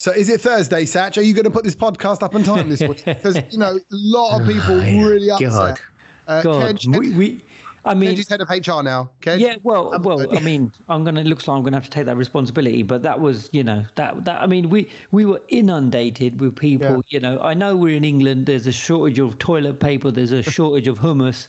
So is it Thursday, Satch? Are you going to put this podcast up on time this week? Because you know a lot of people really upset. God. Uh, God, Kej- we, we I mean, Kej is head of HR now. Kej? yeah, well, I'm well, good. I mean, I'm gonna looks like I'm gonna have to take that responsibility, but that was, you know, that that I mean, we we were inundated with people. Yeah. You know, I know we're in England. There's a shortage of toilet paper. There's a shortage of hummus,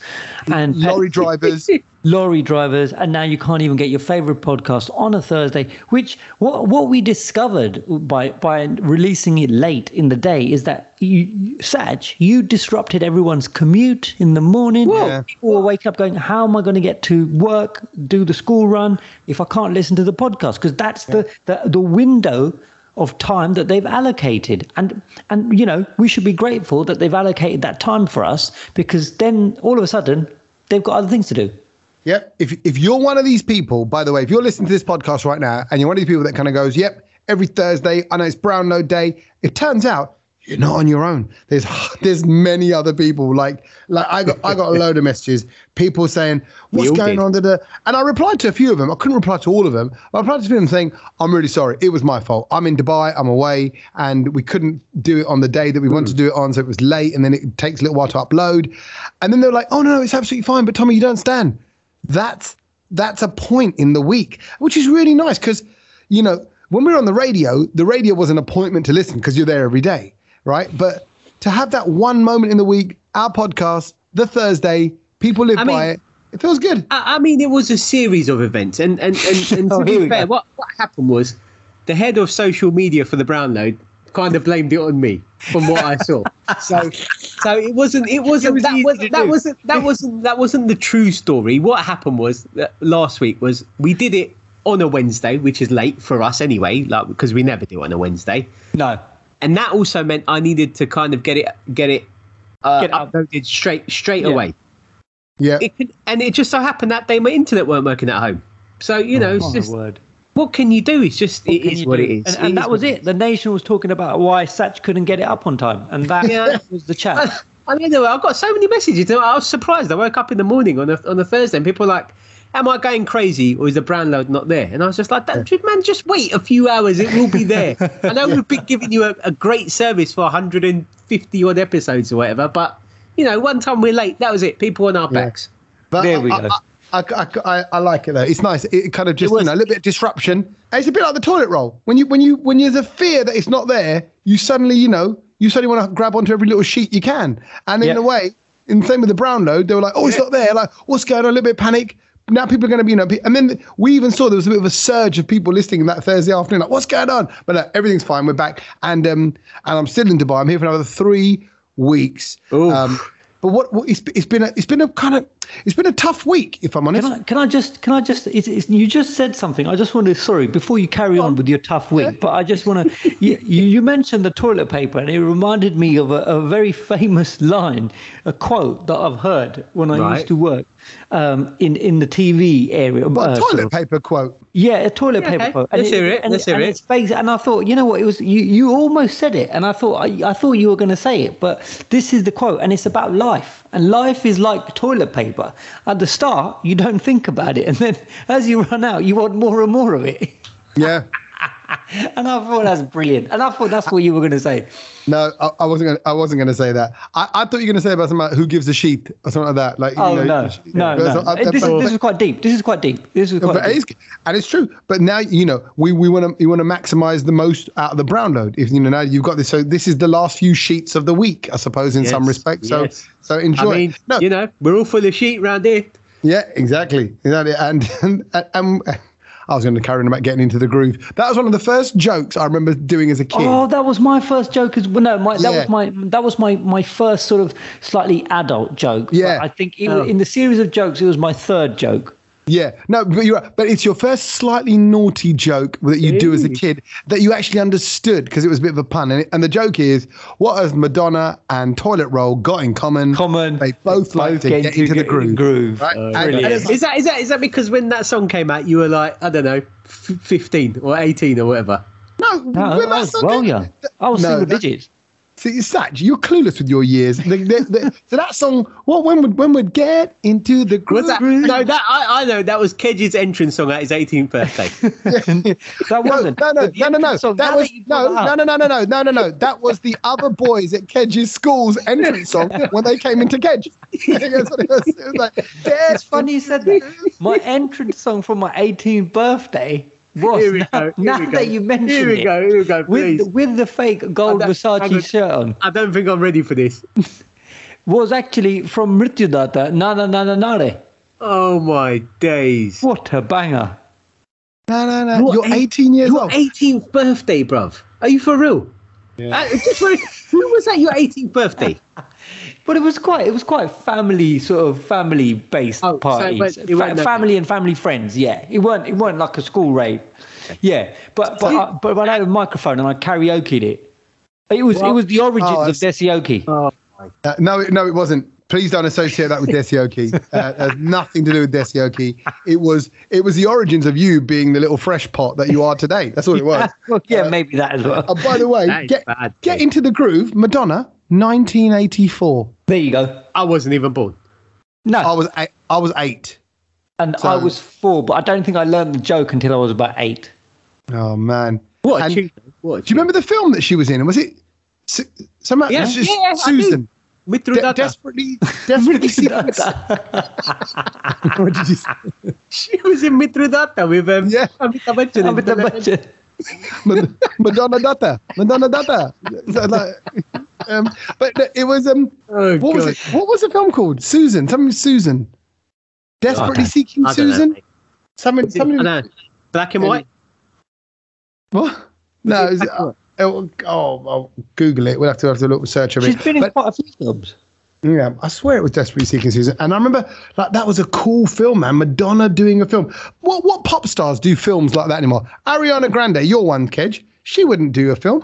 and lorry drivers. lorry drivers, and now you can't even get your favorite podcast on a Thursday. Which what what we discovered by by releasing it late in the day is that you, Saj, you disrupted everyone's commute in the morning. Yeah. People will wake up going, "How am I going to get to work, do the school run if I can't listen to the podcast?" Because that's the, the the window of time that they've allocated and and you know we should be grateful that they've allocated that time for us because then all of a sudden they've got other things to do Yep. If if you're one of these people, by the way, if you're listening to this podcast right now and you're one of these people that kind of goes, "Yep, every Thursday, I know it's Brownload Day," it turns out you're not on your own. There's there's many other people. Like like I got I got a load of messages, people saying, "What's going did. on?" Da-da. And I replied to a few of them. I couldn't reply to all of them. I replied to a few of them saying, "I'm really sorry. It was my fault. I'm in Dubai. I'm away, and we couldn't do it on the day that we wanted to do it on, so it was late, and then it takes a little while to upload." And then they're like, "Oh no, no, it's absolutely fine." But Tommy, you don't understand that's that's a point in the week, which is really nice because you know when we were on the radio, the radio was an appointment to listen because you're there every day, right? But to have that one moment in the week, our podcast, the Thursday, people live I by mean- it. It feels good. I, I mean, it was a series of events, and and and, and to Oh, be fair, what what happened was the head of social media for the Brownload kind of blamed it on me from what I saw. so so it wasn't it wasn't was that was to that do. wasn't that wasn't that wasn't the true story. What happened was that last week was we did it on a Wednesday, which is late for us anyway, like because we never do it on a Wednesday. no and that also meant I needed to kind of get it get it, uh, Get it up. uploaded straight straight Yeah. away. Yeah. It could, and it just so happened that day my internet weren't working at home. So you know, it's Oh, my just word. What can you do? It's just it Can is you what do? it is. and, and It that is was what it the nation was talking about why Satch couldn't get it up on time and that Yeah. was the chat I mean, I've got so many messages. I was surprised. I woke up in the morning on a on a Thursday, and people were like, "Am I going crazy, or is the Brownload not there?" And I was just like, that, "Man, just wait a few hours; it will be there." I know we've been giving you a, a great service for 150 odd episodes or whatever, but you know, one time we're late. That was it. People on our backs. But There we I, go. I, I, I, I like it though. It's nice. It kind of just you know a little bit of disruption. It's a bit like the toilet roll. When you when you when there's a fear that it's not there, you suddenly you know you suddenly want to grab onto every little sheet you can. And in a way, in the same with the Brownload, they were like, oh, it's not there. Like, what's going on? A little bit of panic. Now people are going to be, you know, and then we even saw there was a bit of a surge of people listening that Thursday afternoon, like, what's going on? But everything's fine. We're back, and um, and I'm still in Dubai. I'm here for another three weeks. Oof. Um, but what, what it's, it's been a it's been a kind of it's been a tough week if I'm honest. Can I, can I just, can I just, it's, it's, you just said something. I just want to, sorry, before you carry on with your tough week, but I just want to, you, you you mentioned the toilet paper and it reminded me of a, a very famous line, a quote that I've heard when I Right. used to work um, in, in the TV area. What uh, a sort toilet of- paper quote? Yeah, a toilet Yeah, paper okay. quote. Let's hear it, And, let's hear and it. It's based, and I thought, you know what? It was you. You almost said it, and I thought, I, I thought you were going to say it, but this is the quote, and it's about life. And life is like toilet paper. At the start, you don't think about it, and then as you run out, you want more and more of it. Yeah. And I thought that's brilliant. And I thought that's what you were going to say. No, I, I wasn't. Gonna, I wasn't going to say that. I, I thought you were going to say about something like who gives a sheet or something like that. Like, Oh you know, no, no, so no! I- This is this is quite deep. This is quite deep. This is quite. but deep. is, and it's true. But now you know we we want to we want to maximize the most out of the Brownload. If you know now you've got this, so this is the last few sheets of the week, I suppose, in some Yes, respects. So yes. so enjoy. I mean, no, you know, we're all full of sheet round here. Yeah, exactly. Exactly. And, and, and, I was going to carry on about getting into the groove. That was one of the first jokes I remember doing as a kid. Oh, that was my first joke. As well, no, my, that Yeah. was my that was my my first sort of slightly adult joke. But Yeah. I think it, Oh. in the series of jokes, it was my third joke. Yeah, no, but you're right. But it's your first slightly naughty joke that you do as a kid that you actually understood because it was a bit of a pun. And, it, and the joke is, what has Madonna and Toilet Roll got in common? Common. They both like to get, into the groove. groove. Right? Uh, And- brilliant. and it's- Is that is that is that because when that song came out, you were like I don't know, f- fifteen or eighteen or whatever? no, No, when I that was song well came- young. I was No, single digits. See, Satch, you're clueless with your years. The, the, the, so that song, what when would when would get into the groove? That, no, that I, I know that was Kej's entrance song at his 18th birthday. That No, wasn't. no, no, no, no, no. song, That was you no, no, no, no, no, no, no, no. That was the other boys at Kej's school's entrance song when they came into Kej. It was. It was like, It's funny you said that. My entrance song for my 18th birthday was Here we now, go. Here now we go. that you mentioned Here we it, go. Here we go. Please. with with the fake gold I don't- I Versace shirt on I don't think I'm ready for this. was actually from Mrityudata Na Na Na Na Nare. Oh my days. What a banger! no, no, no. You're You're 18 years Your old. 18th birthday, bruv. Are you for real? Uh, just for, who was that your 18th birthday? But it was quite it was quite family sort of family based Oh, so parties, but it Fa- family and family friends. Yeah, it weren't it weren't like a school rave. Yeah, but but I, but I had a microphone and I karaoke'd it. It was it was the origins Oh, of Desioki. Oh, Uh, no, it- no, it wasn't. Please don't associate that with Desioki. Uh, has nothing to do with Desioki. It was it was the origins of you being the little fresh pot that you are today. That's all it was. well, yeah, maybe that as well. Uh, by the way, get bad, get into the groove. Madonna, 1984. There you go. I wasn't even born. No, I was eight, I was eight. and so- I was four, but I don't think I learned the joke until I was about eight. Oh man. What a And- tune. What a Do you remember the film that she was in? Was it Su- some Yeah, yeah, I do. Susan? De- Mrityudata. desperately, desperately seeking. what did you say? She was in Mrityudata with um, Yeah. Amitabh Bachchan. I'm with the budget. Mad- Madonna Data, Madonna Data. So, like, um, but it was um, Oh, what was God. it? What was the film called? Susan, something Susan. Desperately Okay. seeking I don't know, Susan. Something, I something. don't know. Black and white? What? No, it is it, black and oh, oh, I'll Google it. We'll have to have a little search of She's it. been in But- quite a few films. Yeah, I swear it was Desperately Seeking Susan. And I remember like that was a cool film, man. Madonna doing a film. What what pop stars do films like that anymore? Ariana Grande, your one, Kej. She wouldn't do a film.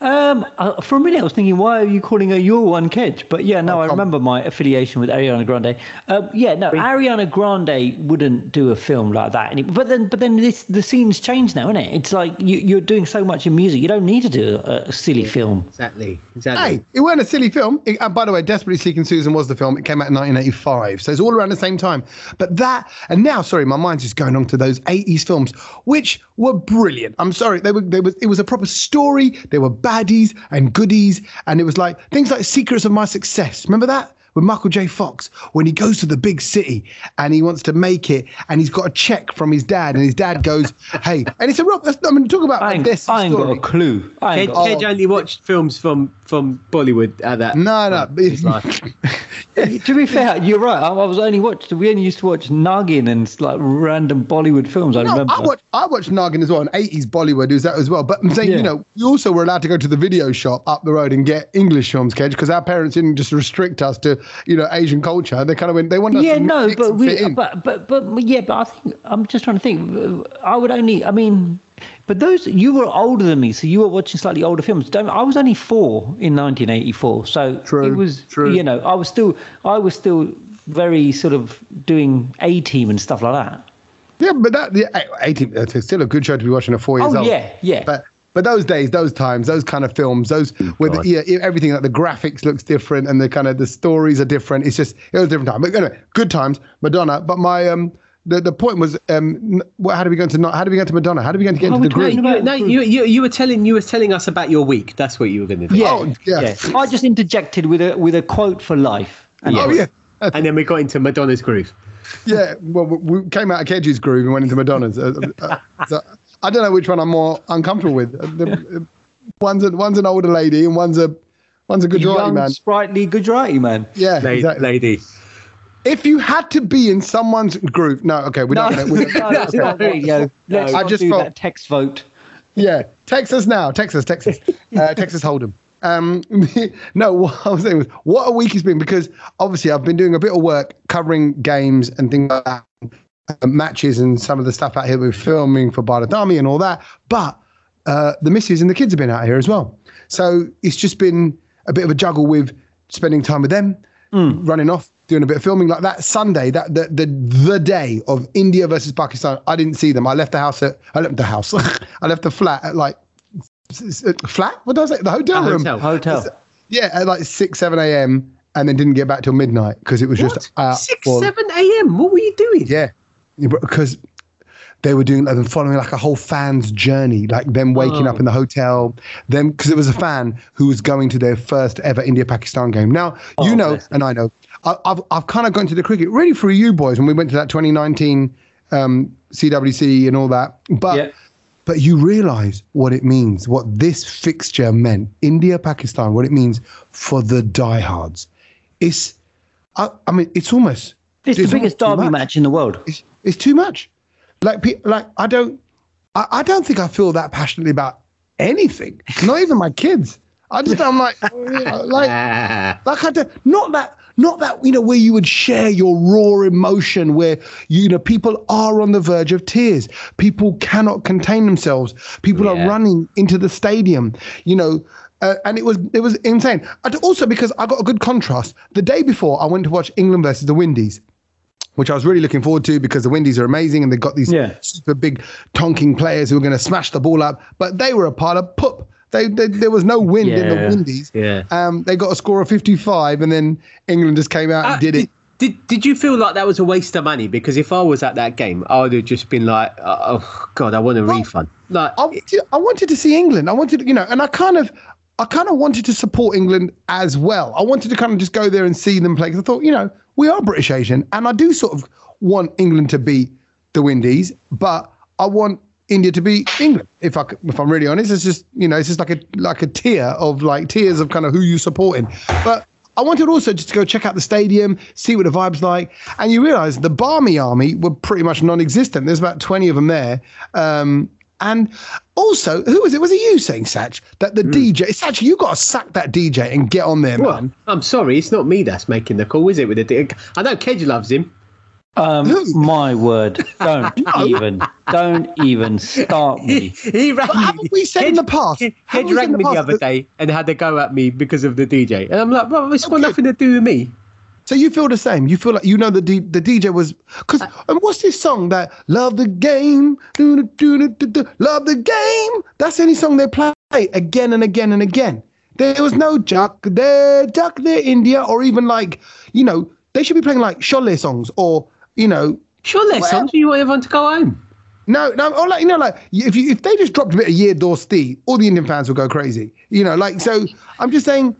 Um, uh, for a minute, I was thinking, why are you calling her your one Kej? But yeah, no, Oh, I remember my affiliation with Ariana Grande. Um, yeah, no, Ariana Grande wouldn't do a film like that. any- But then, but then this the scene's changed now, isn't it? It's like you, you're doing so much in music, you don't need to do a, a silly film. Exactly. Exactly. Hey, it wasn't a silly film. It, uh, by the way, Desperately Seeking Susan was the film. It came out in 1985, so it's all around the same time. But that, and now, sorry, my mind's just going on to those 80s films, which were brilliant. I'm sorry, they were. They was. It was a proper story. There were baddies and goodies, and it was like things like Secrets of My Success. Remember that? With Michael J. Fox, when he goes to the big city and he wants to make it, and he's got a check from his dad, and his dad goes, "Hey," and it's a rock. That's, I mean, talk about I ain't, this I ain't got story. a clue. I ain't Kej, got, Kej only watched films from, from Bollywood at that. No, no. point in his life. to be fair, you're right. I, I was only watched. We only used to watch Nagin and like random Bollywood films. I No, remember. I watched I watched Nagin as well, and 80s Bollywood is that as well. But I'm saying, Yeah. you know, we also were allowed to go to the video shop up the road and get English films, Kej, because our parents didn't just restrict us to, you know, Asian culture. They kind of went, they wanted us yeah, to no, but we, but but but yeah, but I think I'm just trying to think. uh, I would only, I mean, but those you were older than me, so you were watching slightly older films. Don't, I was only four in 1984, so True, it was, true. you know, I was still, I was still very sort of doing A Team and stuff like that. yeah, but that, the 18, it's still a good show to be watching at four years Oh old. yeah, yeah. But but those days, those times, those kind of films, those with God. yeah, everything like the graphics looks different and the kind of the stories are different. It's just it was a different time. But anyway, good times, Madonna. But my um the, the point was um what, how do we go into not how do we get to Madonna? How do we get to get How into we the group? No, about- no, you, you, you were telling you were telling us about your week. That's what you were going to do. yeah, Oh, yeah. I just interjected with a with a quote for life. And Oh yeah. And then we got into Madonna's groove. Yeah, well, we we came out of Kej's groove and went into Madonna's. Uh, uh, so I don't know which one I'm more uncomfortable with. Uh, the- uh, one's a, one's an older lady and one's a one's a Gujarati young, man. sprightly Gujarati man. Yeah, La- exactly. Lady. If you had to be in someone's group, no, okay, we're No, not gonna. We're no, that's not- there you go. Let's I not just do felt- that text vote. Yeah, Texas now, Texas, Texas, uh, Texas Hold'em. Um, no, what I was saying was, what a week it's been because obviously I've been doing a bit of work covering games and things like that, uh, matches and some of the stuff out here we're filming for Baradami and all that. But uh, the missus and the kids have been out here as well, so it's just been a bit of a juggle with spending time with them, running off, doing a bit of filming like that. Sunday, that the the the day of India versus Pakistan, I didn't see them. I left the house at I left the house. I left the flat at like s- flat. What does it? The hotel A room. hotel. Hotel. Yeah, at like six, seven a.m. and then didn't get back till midnight because it was What? just out. Six, for- seven a.m. What were you doing? Yeah, because they were doing and following like a whole fan's journey, like them waking Oh. up in the hotel, them because it was a fan who was going to their first ever India Pakistan game. Now you Oh, know, bless and I know, I, I've I've kind of gone to the cricket really for you boys when we went to that 2019 um, CWC and all that, but. Yeah. But you realize what it means, what this fixture meant, India Pakistan, what it means for the diehards. It's, I, I mean, it's almost It's the biggest derby match in the world. it's, it's too much. Like, pe- like I don't, I, I don't think I feel that passionately about anything. Not even my kids. I just, I'm like, like, like I don't, not that, not that you know where you would share your raw emotion, where you know people are on the verge of tears, people cannot contain themselves, people Yeah. are running into the stadium, you know. Uh, and it was it was insane. And also because I got a good contrast. The day before, I went to watch England versus the Windies which I was really looking forward to because the Windies are amazing and they've got these Yeah. super big tonking players who are going to smash the ball up. But they were a pile of poop. They, they, there was no wind in the Windies. Yeah. Um, they got a score of 55 and then England just came out Uh, and did it. Did, did you feel like that was a waste of money? Because if I was at that game, I would have just been like, oh god, I want a refund. Like, I wanted, I wanted to see England. I wanted, you know, and I kind of, I kind of wanted to support England as well. I wanted to kind of just go there and see them play because I thought, you know, we are British Asian, and I do sort of want England to beat the Windies, but I want India to beat England. If I, if I'm really honest, it's just, you know, it's just like a like a tier of like tiers of kind of who you're supporting, but. I wanted also just to go check out the stadium, see what the vibe's like, and you realise the Barmy army were pretty much non-existent. There's about twenty of them there, um, and also, who was it? Was it you saying, Satch, that the DJ? Satch, you got to sack that DJ and get on there, well, man. I'm sorry, it's not me that's making the call, is it? With the dig? I know Kej loves him. Um, my word, don't even, don't even start me. He rang But haven't we said in the past- Kej haven't we said rang in the me the other that- day and had a go at me because of the DJ, and I'm like, well, it's got Okay. nothing to do with me. So you feel the same? You feel like you know the D, the DJ was because uh. and what's this song that love the game, do, do, do, do, do, love the game? That's the only song they play again and again and again. There was no Chak De, Chak De, India, or even like you know they should be playing like Sholay songs or you know Sure, there's Well- songs you want everyone to go home. No, no, or like you know, like if you if they just dropped a bit of Yeh Dosti, all the Indian fans would go crazy. You know, like so. I'm just saying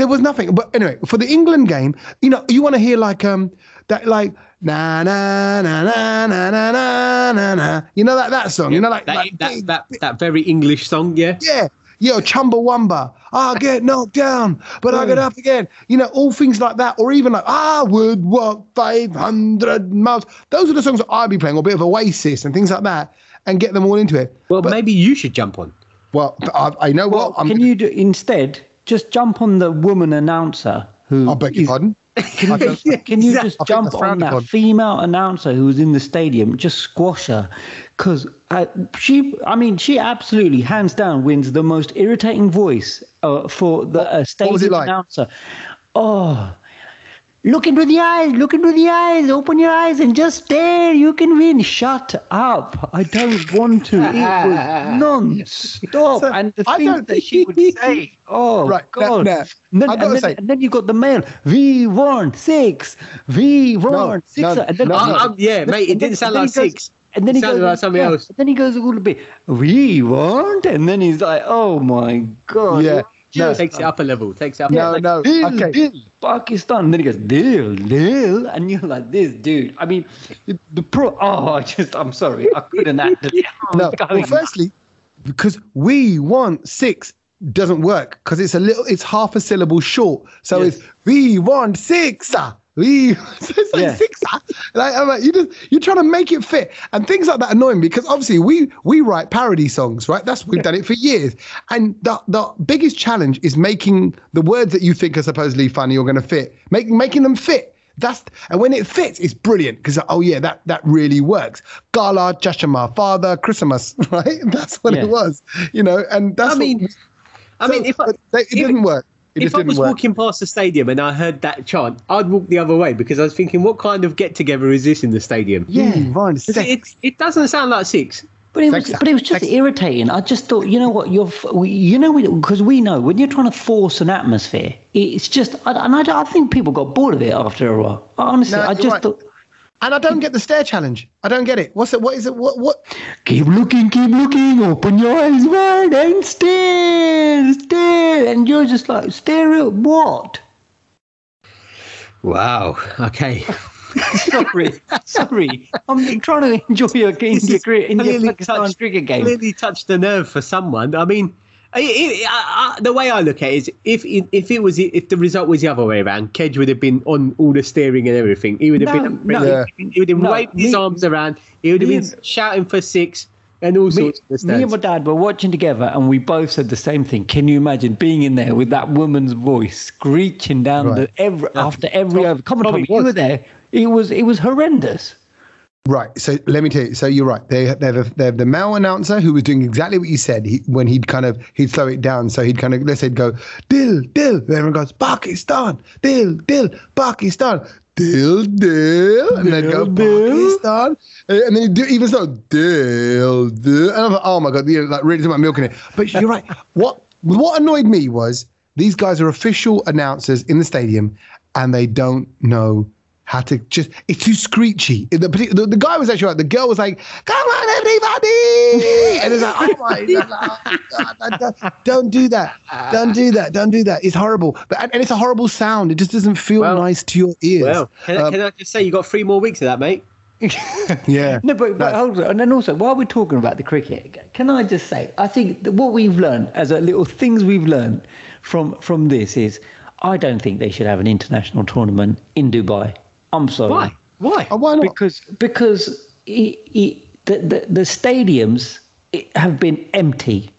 there was nothing. But anyway, for the England game, you know, you want to hear like um that like na na na na na na na na na. You know that that song. You know, like That, like, that, that, that very English song, yeah. yeah. Yo, Chumbawamba, I get knocked down, but I get up again. You know, all things like that, or even like I would walk 500 miles. Those are the songs that I'd be playing, or a bit of Oasis and things like that, and get them all into it. Well, But- maybe you should jump on. Well, I, I know Well, what. I'm, can you do instead just jump on the woman announcer who I beg your is- pardon. Don't- Can you just I jump on that upon. female announcer who was in the stadium, just squash her? Because uh, she, I mean, she absolutely, hands down, wins the most irritating voice uh, for the uh, what was stadium it like? announcer. Oh, look into the eyes, look into the eyes, open your eyes and just stare. You can win. Shut up. I don't want to. It was non-stop. So, and the I things don't- that she would say, oh, Right, God. now, And then, I gotta and, then, say- and then you got the mail. We want six. We want six. no, and then, no, I- no. I'm- yeah, mate, it didn't sound like he goes- six. And then It he goes like something yeah, else. and then he goes a little bit. We want, and then he's like, "Oh my god!" Yeah, no. Takes it up a level. Takes it up. a No, level. no. Deal, Okay. deal, Pakistan. And then he goes, deal, deal. And you're like, this dude. I mean, the pro. Oh, I just, I'm sorry. I couldn't actually. I'm No. Well, firstly, because we want six doesn't work because it's a little, it's half a syllable short. So Yes. it's we want six. ah. We so it's like Yeah. six. Like, I'm like, you just you're trying to make it fit, and things like that annoy me because obviously we we write parody songs, right? That's we've done it for years, and the the biggest challenge is making the words that you think are supposedly funny or going to fit, making making them fit. That's and when it fits, it's brilliant because oh yeah, that that really works. Gala, Jashama, Father, Christmas, right? That's what Yeah. it was, you know. And that's I mean, I mean, if I, but it if- didn't work. It if I was work. walking past the stadium and I heard that chant, I'd walk the other way because I was thinking, what kind of get together is this in the stadium? yeah, hmm. fine. It, it, it doesn't sound like six. But it was, but it was just text- irritating. I just thought, you know what, you're, you know, because we know when you're trying to force an atmosphere, it's just, and I, I think people got bored of it after a while. Honestly, No, I just right. thought, And I don't get the stare challenge. I don't get it. What's it? What is it? What? What? keep looking, keep looking, open your eyes wide and stare, stare, and you're just like, stare at what? Wow. Okay. sorry, sorry, I'm trying to enjoy your India, cricket- India Clearly Pakistan touched- cricket game. Clearly touched the nerve for someone. I mean, I, I, I, the way I look at it is, if it, if it was if the result was the other way around, Kej would have been on all the steering and everything. He would have No, been, no. Yeah. he would have No, waved his arms around. He would have been and- shouting for six and all me, sorts of me and my dad were watching together and we both said the same thing. Can you imagine being in there with that woman's voice screeching down Right. the every, after every Tom- over? Come on, Tommy Tommy, you were there. It was it was horrendous. Right. So let me tell you. So you're right. They they have, they have the male announcer who was doing exactly what you said. He, when he'd kind of he'd slow it down. So he'd kind of let's say go Dil Dil. And everyone goes Pakistan. Dil Dil Pakistan. Dil Dil. And they'd go Dil. Pakistan. And and then he'd do even so Dil Dil. And I'm like, oh my god, you know, like really about milking it. But you're right. What what annoyed me was these guys are official announcers in the stadium, and they don't know how to just it's too screechy. The, the, the guy was actually right. The girl was like, "Come on, everybody!" And it's like, "Oh my god, don't- don't do that! Don't do that! Don't do that! It's horrible." But and, and it's a horrible sound. It just doesn't feel Well- nice to your ears. Well, can, I Um, can I just say you got three more weeks of that, mate? yeah. No, but, but hold on. And then also, while we're talking about the cricket, can I just say, I think that what we've learned as a little things we've learned from from this is, I don't think they should have an international tournament in Dubai. I'm sorry. Why? Why? Oh, why not? Because because it, it, the, the the stadiums have been empty.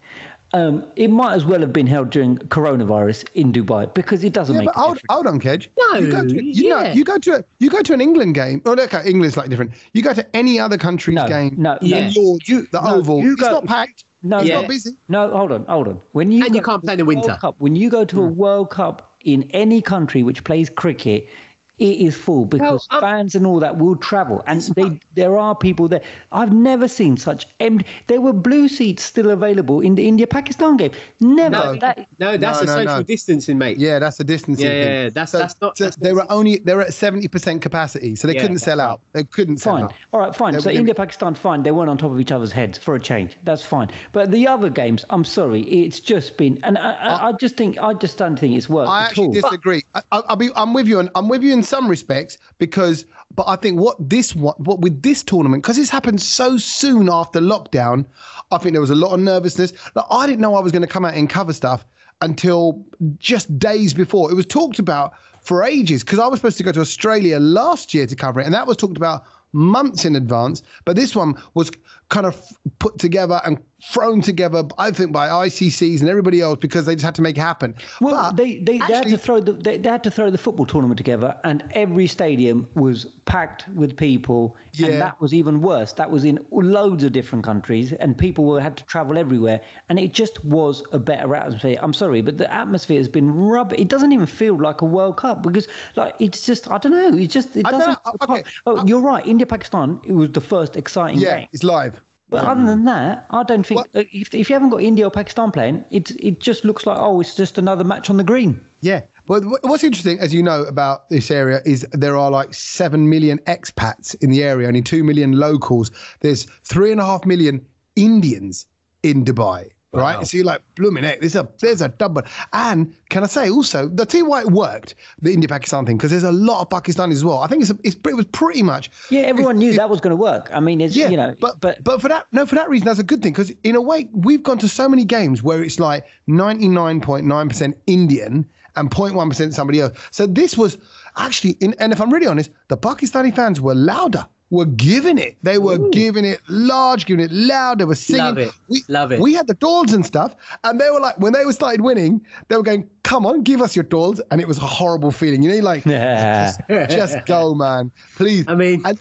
Um, it might as well have been held during coronavirus in Dubai because it doesn't Yeah, make but hold, hold on, Kej. No, you go to, you know, yeah. you go to a, you go to an England game. Oh, okay, England's slightly different. You go to any other country's No, game. no, in no. Lords, You- the no, Oval. you it's not packed. No, it's Yeah. not busy. No, hold on, hold on. When you And you can't play in the winter. Cup, when you go to Hmm. a World Cup in any country which plays cricket, it is full because Well, um, fans and all that will travel, and they there are people there. I've never seen such empty. There were blue seats still available in the India Pakistan game. Never. No, that, no, that's No, a social no. distancing, mate. Yeah, that's a distancing Yeah, yeah, yeah, that's- that's not- So that's they were only they were at seventy percent capacity, so they Yeah, couldn't that's sell out. They couldn't sell Fine. out. All right, fine. They So were- India, Pakistan, fine. They weren't on top of each other's heads for a change. That's fine. But the other games, I'm sorry, it's just been, and I, I, I just think, I just don't think it's worked I at actually all. disagree. I, I- I'll be, I'm with you, and I'm with you in some respects because, but I think what this what, what with this tournament because it's happened so soon after lockdown, I think there was a lot of nervousness. Like, I didn't know I was going to come out and cover stuff until just days before. It was talked about for ages because I was supposed to go to Australia last year to cover it, and that was talked about months in advance. But this one was kind of put together and thrown together, I think, by ICCs and everybody else because they just had to make it happen. Well, But they, they, they had to throw the they, they had to throw the football tournament together, and every stadium was packed with people, Yeah. and that was even worse. That was in loads of different countries, and people were, had to travel everywhere, and it just was a better atmosphere. I'm sorry, but the atmosphere has been rubbish. It doesn't even feel like a World Cup because, like, it's just I don't know. It just it doesn't. okay. Oh, you're right. India Pakistan. It was the first exciting yeah, game. it's live. But other than that, I don't think What- uh, if, if you haven't got India or Pakistan playing, it it just looks like oh, it's just another match on the green. Yeah. Well, what's interesting, as you know, about this area is there are like 7 million expats in the area, only 2 million locals. There's 3.5 million Indians in Dubai. Right, so you're like blooming heck. There's a there's a double, and can I say also the tell you why it worked the India Pakistan thing because there's a lot of Pakistanis as well. I think it's, a, it's it was pretty much Yeah, everyone knew it- that was going to work. I mean, it's yeah, you know, but but but for that no for that reason that's a good thing because in a way we've gone to so many games where it's like ninety nine point nine percent Indian and 0.1 percent somebody else. So this was actually, in, and if I'm really honest, the Pakistani fans were louder. Were giving it. They were giving it large, giving it loud. They were singing. Love it. We, Love it. We had the dolls and stuff, and they were like, when they were started winning, they were going, "Come on, give us your dolls," and it was a horrible feeling. You know, like Yeah. just, just go, man, please. I mean- and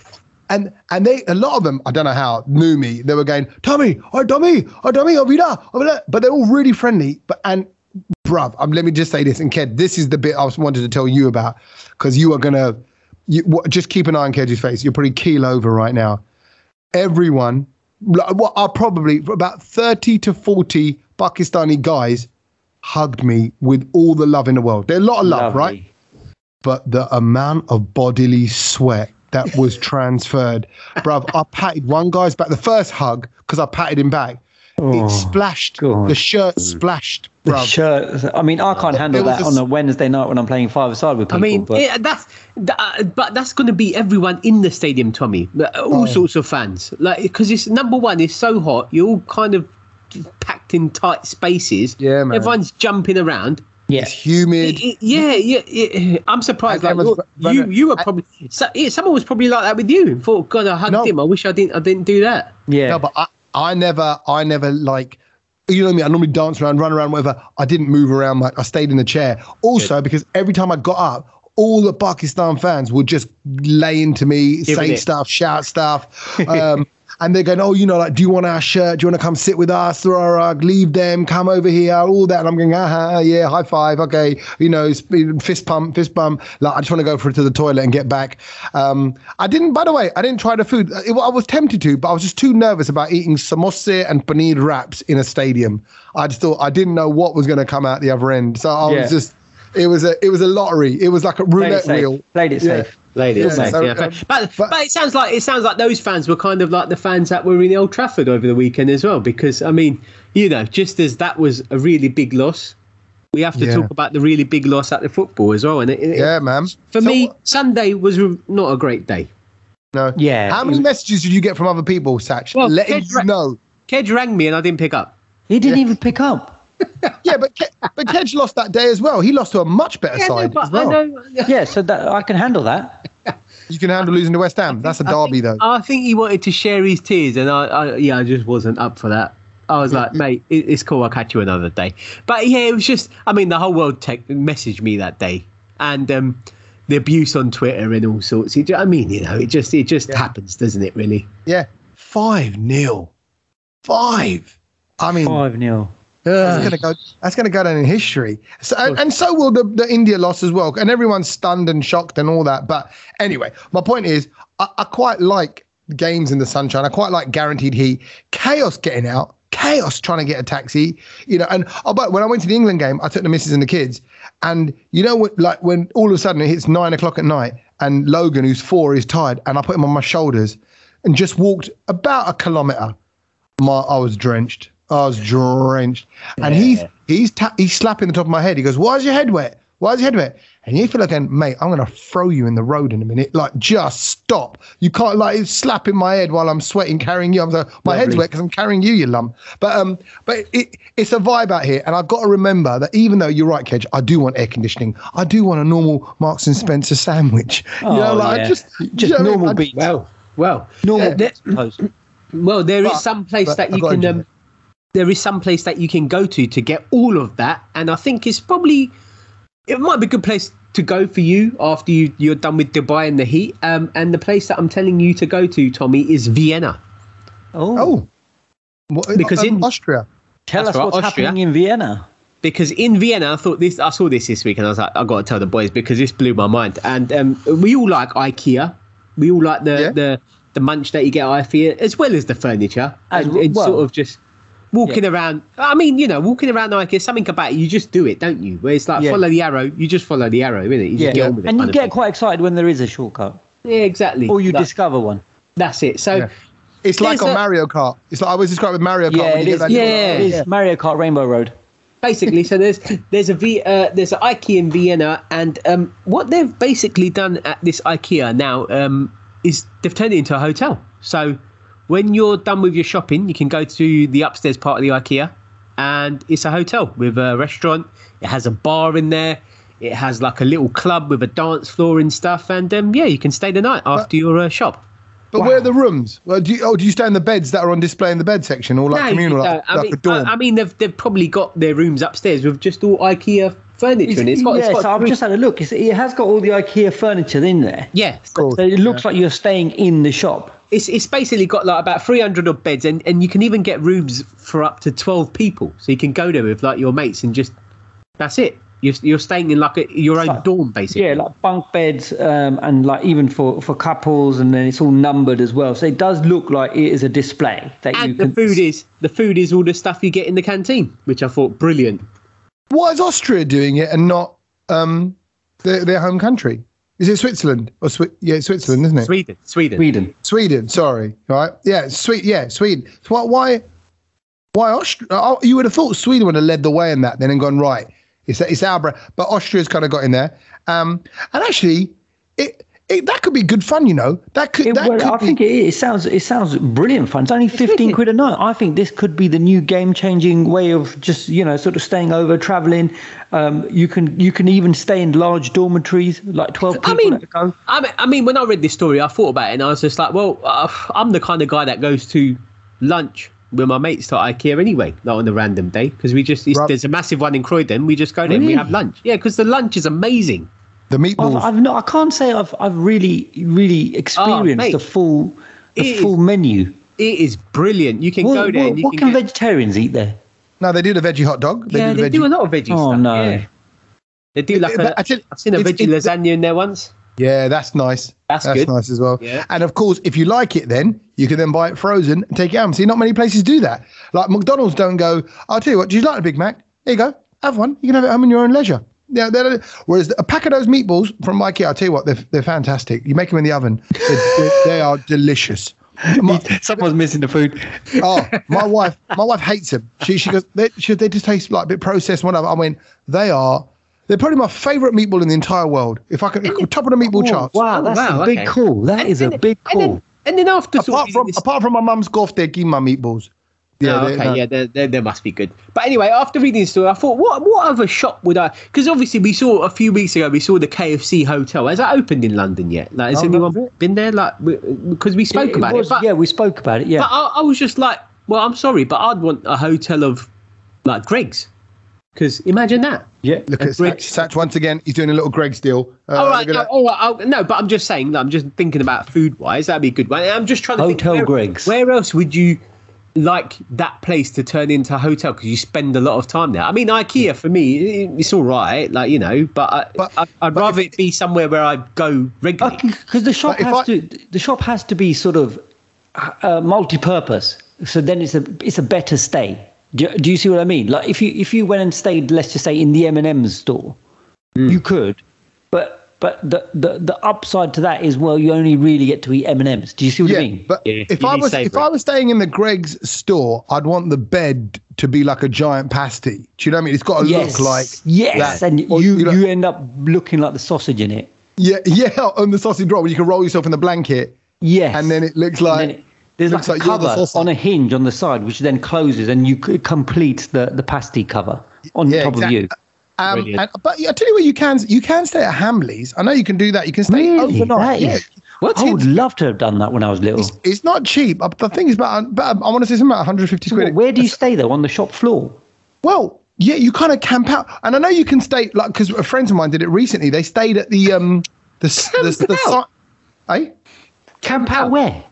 and and they a lot of them I don't know how knew me. They were going, Tommy, oh Tommy, oh Tommy, oh vida, oh vida. But they're all really friendly. But and bruv, um, let me just say this, and Ked, this is the bit I wanted to tell you about because you are gonna, you what, just keep an eye on Ked's face. You're pretty keel over right now. Everyone what are probably about 30 to 40 Pakistani guys hugged me with all the love in the world. They're a lot of love, Lovely. right? But the amount of bodily sweat that was transferred, bruv, I patted one guy's back. The first hug, because I patted him back, Oh, it splashed. God. The shirt splashed, The shirt. I mean, I can't handle that a on a Wednesday night when I'm playing five aside with people. I mean, but it, that's th- uh, but that's going to be everyone in the stadium, Tommy. All Oh. sorts of fans, like because it's number one. It's so hot. You're all kind of packed in tight spaces. Yeah, man. Everyone's jumping around. yeah, It's humid. It- it- yeah, yeah, yeah. I'm surprised. Like, you, you were probably. So, yeah, someone was probably like that with you. Thought, God, I hugged No. him. I wish I didn't. I didn't do that. yeah. No, but I, I never, I never like, you know what I mean? I normally dance around, run around, whatever. I didn't move around. Like I stayed in the chair. Also, because every time I got up, all the Pakistan fans would just lay into me, Giving say stuff, shout stuff. Um, and they're going, oh, you know, like, do you want our shirt? Do you want to come sit with us? Rug, leave them, come over here, all that. And I'm going, ah, yeah, high five, okay, you know, fist pump, fist bump. Like, I just want to go for to the toilet and get back. Um, I didn't, by the way, I didn't try the food. It- I was tempted to, but I was just too nervous about eating samosa and paneer wraps in a stadium. I just thought I didn't know what was going to come out the other end, so I Yeah. was just. It was a it was a lottery. It was like a roulette safe. wheel. Played it Yeah. safe. Lady, Yeah, yeah, so, yeah. um, but, but- but it sounds like it sounds like those fans were kind of like the fans that were in Old Trafford over the weekend as well. Because I mean, you know, just as that was a really big loss, we have to Yeah. talk about the really big loss at the football as well. And it, it- Yeah, man. for So- me, Sunday was not a great day. no. Yeah, How many was- messages did you get from other people, Satch? Well, letting Kedra- you know. Kej rang me and I didn't pick up. he didn't even pick up. Yeah, but Ke- but Kej lost that day as well. He lost to a much better Yeah, no, side but as well. I know. Yeah, so that I can handle that. You can handle losing to West Ham. That's a derby, think, though. I think he wanted to share his tears, and I, I yeah, I just wasn't up for that. I was like, mate, it's cool. I'll catch you another day. But yeah, it was just, I mean, the whole world tech messaged me that day, and um, the abuse on Twitter and all sorts. It, ju- I mean, you know, it just it just happens, doesn't it? Really? Yeah, five nil, five. I mean, Five 0 that's gonna go. That's gonna go down in history. So, and, and so will the, the India loss as well. And everyone's stunned and shocked and all that. But anyway, my point is, I, I quite like games in the sunshine. I quite like guaranteed heat. Chaos getting out. Chaos trying to get a taxi. You know. And oh, but when I went to the England game, I took the missus and the kids. And you know? Like when all of a sudden it hits nine o'clock at night, and Logan, who's four, is tired, and I put him on my shoulders, and just walked about a kilometre my I was drenched. I was drenched, and he's he's ta- he's slapping the top of my head. He goes, "Why is your head wet? Why is your head wet?" And you feel like, mate, I'm gonna throw you in the road in a minute. Like, just stop. You can't like it's slapping my head while I'm sweating, carrying you. I'm like, my head's wet because I'm carrying you, you lump. But um, but it, it's a vibe out here, and I've got to remember that even though you're right, Kej, I do want air conditioning. I do want a normal Marks and Spencer sandwich. you know, Oh, like yeah. I just Just you know what I mean? normal I- Well, well, Normal Yeah. suppose. well. There is But- some place that I've you can. Um, there is some place that you can go to to get all of that, and I think it's probably it might be a good place to go for you after you you're done with Dubai and the heat. Um, and the place that I'm telling you to go to, Tommy, is Vienna. Oh, Oh, Because um, in- Austria. tell that's us right, what's Austria. happening in Vienna. because in Vienna, I thought this. I saw this this week, and I was like, I got to tell the boys because this blew my mind. And um, we all like IKEA. We all like the Yeah. the the munch that you get at IKEA, as well as the furniture. As and well- it's sort of just walking around. I mean, you know, walking around IKEA, something about it. You just do it, don't you? Where it's like Yeah. follow the arrow. You just follow the arrow, innit? You just Yeah, get on with it. and you get thing. quite excited when there is a shortcut, yeah, exactly. or you Like, discover one. that's it. So. Yeah. It's like on a- Mario Kart. It's like I always describe with Mario Kart. Yeah, when it you is. get that Yeah, little- It is Mario Kart Rainbow Road. basically so there's there's a v, uh, there's an ikea in vienna and um, what they've basically done at this ikea now um, is they've turned it into a hotel so when you're done with your shopping you can go to the upstairs part of the ikea and it's a hotel with a restaurant it has a bar in there it has like a little club with a dance floor and stuff and um, yeah you can stay the night after your uh, shop But where are the rooms? Well, do you, oh, do you stay in the beds that are on display in the bed section, or like No, communal, like, don't. I like mean, a dorm? I, I mean, they've they've probably got their rooms upstairs with just all IKEA furniture, and it's got, yes, it's got I've just had a look. It's, it has got all the IKEA furniture in there. yeah, Cool. So it looks like you're staying in the shop. It's it's basically got like about 300 odd beds and, and you can even get rooms for up to 12 people so you can go there with like your mates and just that's it You're, you're staying in like a, your own like- dorm, basically. Yeah, like bunk beds, um, and like even for, for couples, and then it's all numbered as well. So it does look like it is a display that you and the can. food is the food is all the stuff you get in the canteen, which I thought brilliant. Why is Austria doing it and not um, their, their home country? Is it Switzerland or Swi- yeah, Switzerland, isn't it? Sweden, Sweden. Sweden. Sweden. Sorry, right? Yeah, sweet. Yeah, Sweden. So why? Why? Why Austria? Oh, you would have thought Sweden would have led the way in that, then and gone right. It's it's our but Austria's kind of got in there. Um, and actually, it, it that could be good fun. You know, that could. It, that well, could I be, think it, it sounds it sounds brilliant fun. It's only fifteen quid a night. I think this could be the new game changing way of just you know sort of staying over, traveling. Um, you can you can even stay in large dormitories, like twelve people I mean, go. I mean, I mean, when I read this story, I thought about it, and I was just like, well, uh, I'm the kind of guy that goes to lunch with my mates to IKEA anyway, not on a random day, because we just it's, Right. there's a massive one in Croydon. We just go there and we have lunch. Yeah, because the lunch is amazing. The I've, meatballs. I've not. I can't say I've I've really really experienced oh, mate. the full the It is- full menu. It is brilliant. You can What, go there what- and you what can, can get, vegetarians eat there? no, they do the veggie hot dog. yeah, do they the do a lot of veggie Oh, stuff. no. Yeah. They do like But a, actually, I've seen a veggie it's- lasagna in there once. Yeah, that's nice. That's good. nice as well. Yeah. And of course, if you like it, then you can then buy it frozen and take it home. See, not many places do that. Like McDonald's don't go. I'll tell you what. Do you like a Big Mac? There you go. Have one. You can have it home in your own leisure. Yeah. they're- Whereas a pack of those meatballs from IKEA, I'll tell you what, they're they're fantastic. You make them in the oven. They're, they're- delicious. My, Someone's missing the food. oh, my wife, my wife hates them. She she goes, they, she, they just taste like a bit processed. Whatever. I mean, they are. They're probably my favourite meatball in the entire world. If I could, top of the meatball oh, charts. Wow, Oh, that's wow, a big okay. call. That is a And then- big and then- call. And then after apart of from apart from my mum's golf, they're my meatballs. Yeah, they- okay, no. yeah, they they they must be good. But anyway, after reading the story, I thought, what what other shop would I? Because obviously, we saw a few weeks ago, we saw the KFC hotel. Has that opened in London yet? Like, has Oh, anyone been there? Like, because we spoke It about was- it. But, yeah, we spoke about it. Yeah. but I, I was just like, well, I'm sorry, but I'd want a hotel of like Greggs. Because imagine that. yeah. Look And at Greg- Satch, Satch once again. He's doing a little Greggs deal. Uh, all right, look no, all right, I'll- no, but I'm just saying. I'm just thinking about food wise. That'd be a good one. I'm just trying to think Hotel where, Greggs. Where else would you like that place to turn into a hotel? Because you spend a lot of time there. I mean, IKEA for me, it's all right, like you know, but, I, But- I, I'd but rather if- it be somewhere where I go regularly. Because the shop has I- to the shop has to be sort of uh, multi-purpose. So then it's a it's a better stay. Do, you- do you see what I mean? Like if you if you went and stayed, let's just say in the M and M's store, Hmm. you could, but but the, the the upside to that is well, you only really get to eat M and M's. Do you see what I Yeah, mean? but Yeah, if I was if savoury. I was staying in the Greggs store, I'd want the bed to be like a giant pasty. Do you know what I mean? It's got to yes, look like yes, that. and Or, you know, you end up looking like the sausage in it. yeah yeah on the sausage roll, you can roll yourself in the blanket, Yes, and then it looks like there's looks like, like a you're the cover sausage. on a hinge on the side, which then closes, and you complete the the pasty cover on Yeah, top exactly. of you. Um, and, but I tell you what, you can you can stay at Hamley's. I know you can do that. You can stay Really? overnight. Yeah. What's I would it? love to have done that when I was little. It's, it's not cheap. Uh, The thing is about, about I want to say something about 150 So quid. what, where do you stay though? On the shop floor? Well, yeah, you kind of camp out, and I know you can stay like because a friends of mine did it recently. They stayed at the um the s- the, the, the si- eh? Camp out where?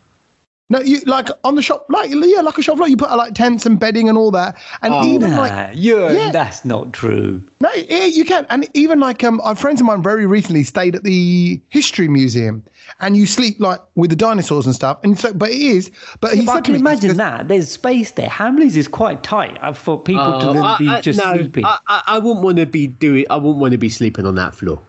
No, you like on the shop, like yeah, like a shop floor. You put uh, like tents and bedding and all that, and Oh, even Nah, like you're, Yeah. that's not true. no, yeah, you can, and even like um, our friends of mine very recently stayed at the history museum, and you sleep like with the dinosaurs and stuff, and so, but it is, but he But I can imagine that. There's space there. Hamleys is quite tight uh, for people to Oh, I- be I- just no, sleeping. I, I, I wouldn't want to be doing. I wouldn't want to be sleeping on that floor.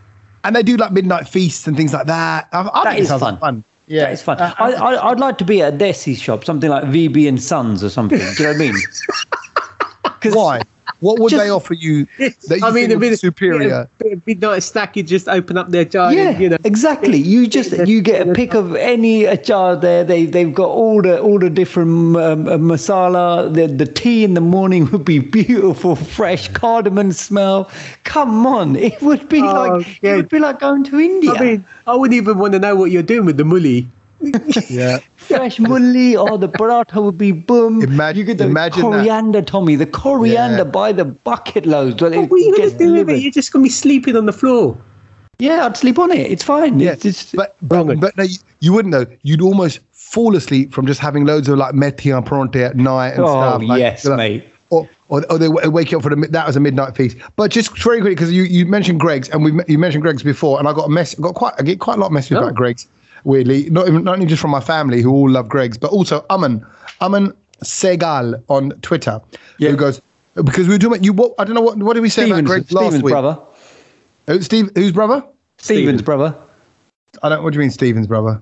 and they do like midnight feasts and things like that. I, I That think it is sounds fun. like fun. Yeah, it's fun. Uh, I, I, I'd like to be at a Desi shop, something like VB and Sons or something. Do you know what I mean? Why? What would Just- they offer you that you I mean, would be bit superior? Yeah, a midnight snack. You just open up their jar. Yeah, and, you know. exactly. You just you get a pick of any a jar there. They they've got all the all the different um, uh, masala. The the tea in the morning would be beautiful, fresh cardamom smell. Come on, it would be Oh, like yeah. it would be like going to India. I mean, I wouldn't even want to know what you're doing with the mully. Yeah. fresh mulli or the paratha would be boom. Imagine, you get the imagine that. coriander, Tommy. The coriander Yeah. by the bucket loads. When What are you going to do with it? You're just going to be sleeping on the floor. Yeah, I'd sleep on it. It's fine. Yeah, It's just, but but, but no, you, you wouldn't know. You'd almost fall asleep from just having loads of like methi en pronte at night and Oh, stuff. Like, yes, like- mate. Or or, or they wake you up for the that was a midnight feast. But just very quickly because you, you mentioned Greggs and we you mentioned Greggs before, and I got a mess got quite I get quite a lot of messages Oh. about Greggs. Weirdly, not even, not only just from my family who all love Greggs, but also Aman Aman Segal on Twitter Yeah. who goes because we were talking about you. What I don't know what what did we say about Stevens, Greggs last Stevens week? brother. Who, Steve, whose brother? Stevens brother. I don't. What do you mean, Stevens brother?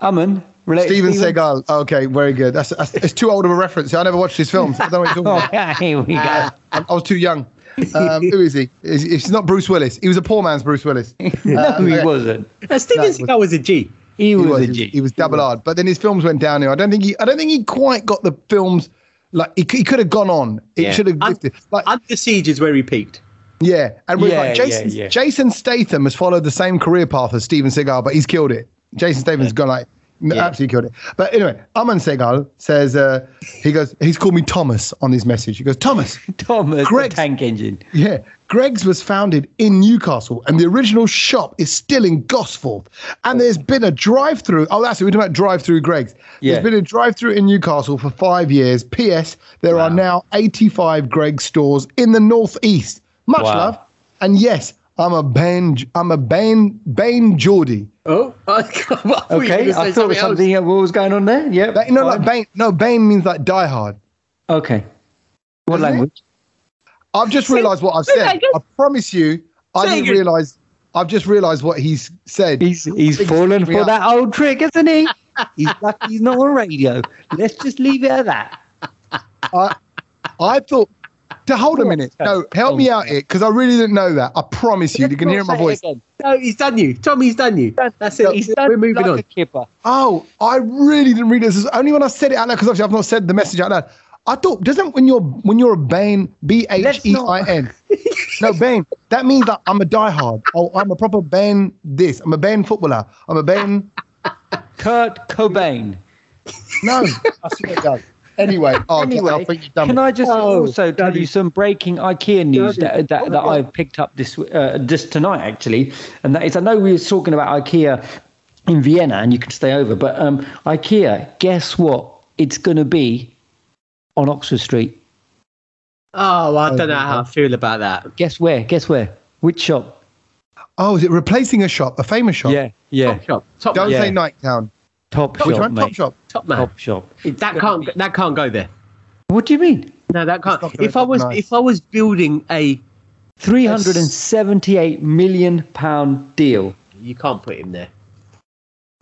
Ammon. Related Steven Stevens? Seagal. Oh, okay, very good. That's, that's it's too old of a reference. I never watched his films. I don't know what you're talking Oh, about. yeah, here we go. I, I was too young. Um, who is he? Is, it's not Bruce Willis. He was a poor man's Bruce Willis. He no, he okay. wasn't. Uh, Steven No, it Seagal was a G. He was, was. a He was, G. he was double hard. But then his films went downhill. I don't think he. I don't think he quite got the films. Like he, he could have gone on. It Yeah. should have lifted. Like Under Siege is where he peaked. yeah, and with Yeah, like Jason, yeah, yeah. Jason Statham has followed the same career path as Steven Seagal, but he's killed it. Jason Statham's gone like n- Yeah. absolutely killed it. But anyway, Aman Segal says uh, he goes. He's called me Thomas on his message. He goes Thomas. Thomas, the Greggs- tank engine. Yeah, Greggs was founded in Newcastle, and the original shop is still in Gosforth. And there's been a drive-through. Oh, that's it. We're talking about drive-through Greggs. Yeah. There's been a drive-through in Newcastle for five years. P.S. There are now 85 Greggs stores in the northeast. Much Wow. love. And yes, I'm a Bain. I'm a Bain Bain Geordie. Oh, I thought Okay, I thought there was else. something. What was going on there? Yeah. That, no, fine. like Bain. No, Bain means like die hard. Okay. What Isn't it? language? I've just realised what I've said. I promise you, I Say didn't realise. I've just realised what he's said. He's he's fallen for up. that old trick, isn't he? He's lucky he's not on radio. Let's just leave it at that. I, I thought. To hold a minute. No, help me out here because I really didn't know that. I promise you, you can hear my voice. again. No, he's done you. Tommy's done you. That's it. He's done We're moving like on. a kipper. Oh, I really didn't read this. It's only when I said it out loud because obviously I've not said the message out loud. I thought doesn't when you're when you're a Bane B H E I N. No Bane. That means that I'm a diehard. Oh, I'm a proper Bane. This. I'm a Bane footballer. I'm a Bane. Kurt Cobain. No, I swear to God. Anyway, oh, Anyway, I think you've done can it. I just Oh, also tell you some breaking IKEA news Daddy. that, that, Oh, that I've picked up this uh, just tonight actually, and that is I know we were talking about IKEA in Vienna, and you can stay over, but um, IKEA, guess what? It's going to be on Oxford Street. Oh, I don't know how I feel about that. Guess where? Guess where? Which shop? Oh, is it replacing a shop, a famous shop? Yeah, yeah, Top shop. Top Don't Yeah. say Nike Town. Top Which shop, one? mate. Top shop. Top man. Top shop. That gonna can't. That can't go there. What do you mean? No, that can't. not gonna If I was, nice. if I was building a, Three hundred and seventy-eight million pound deal. you can't put him there.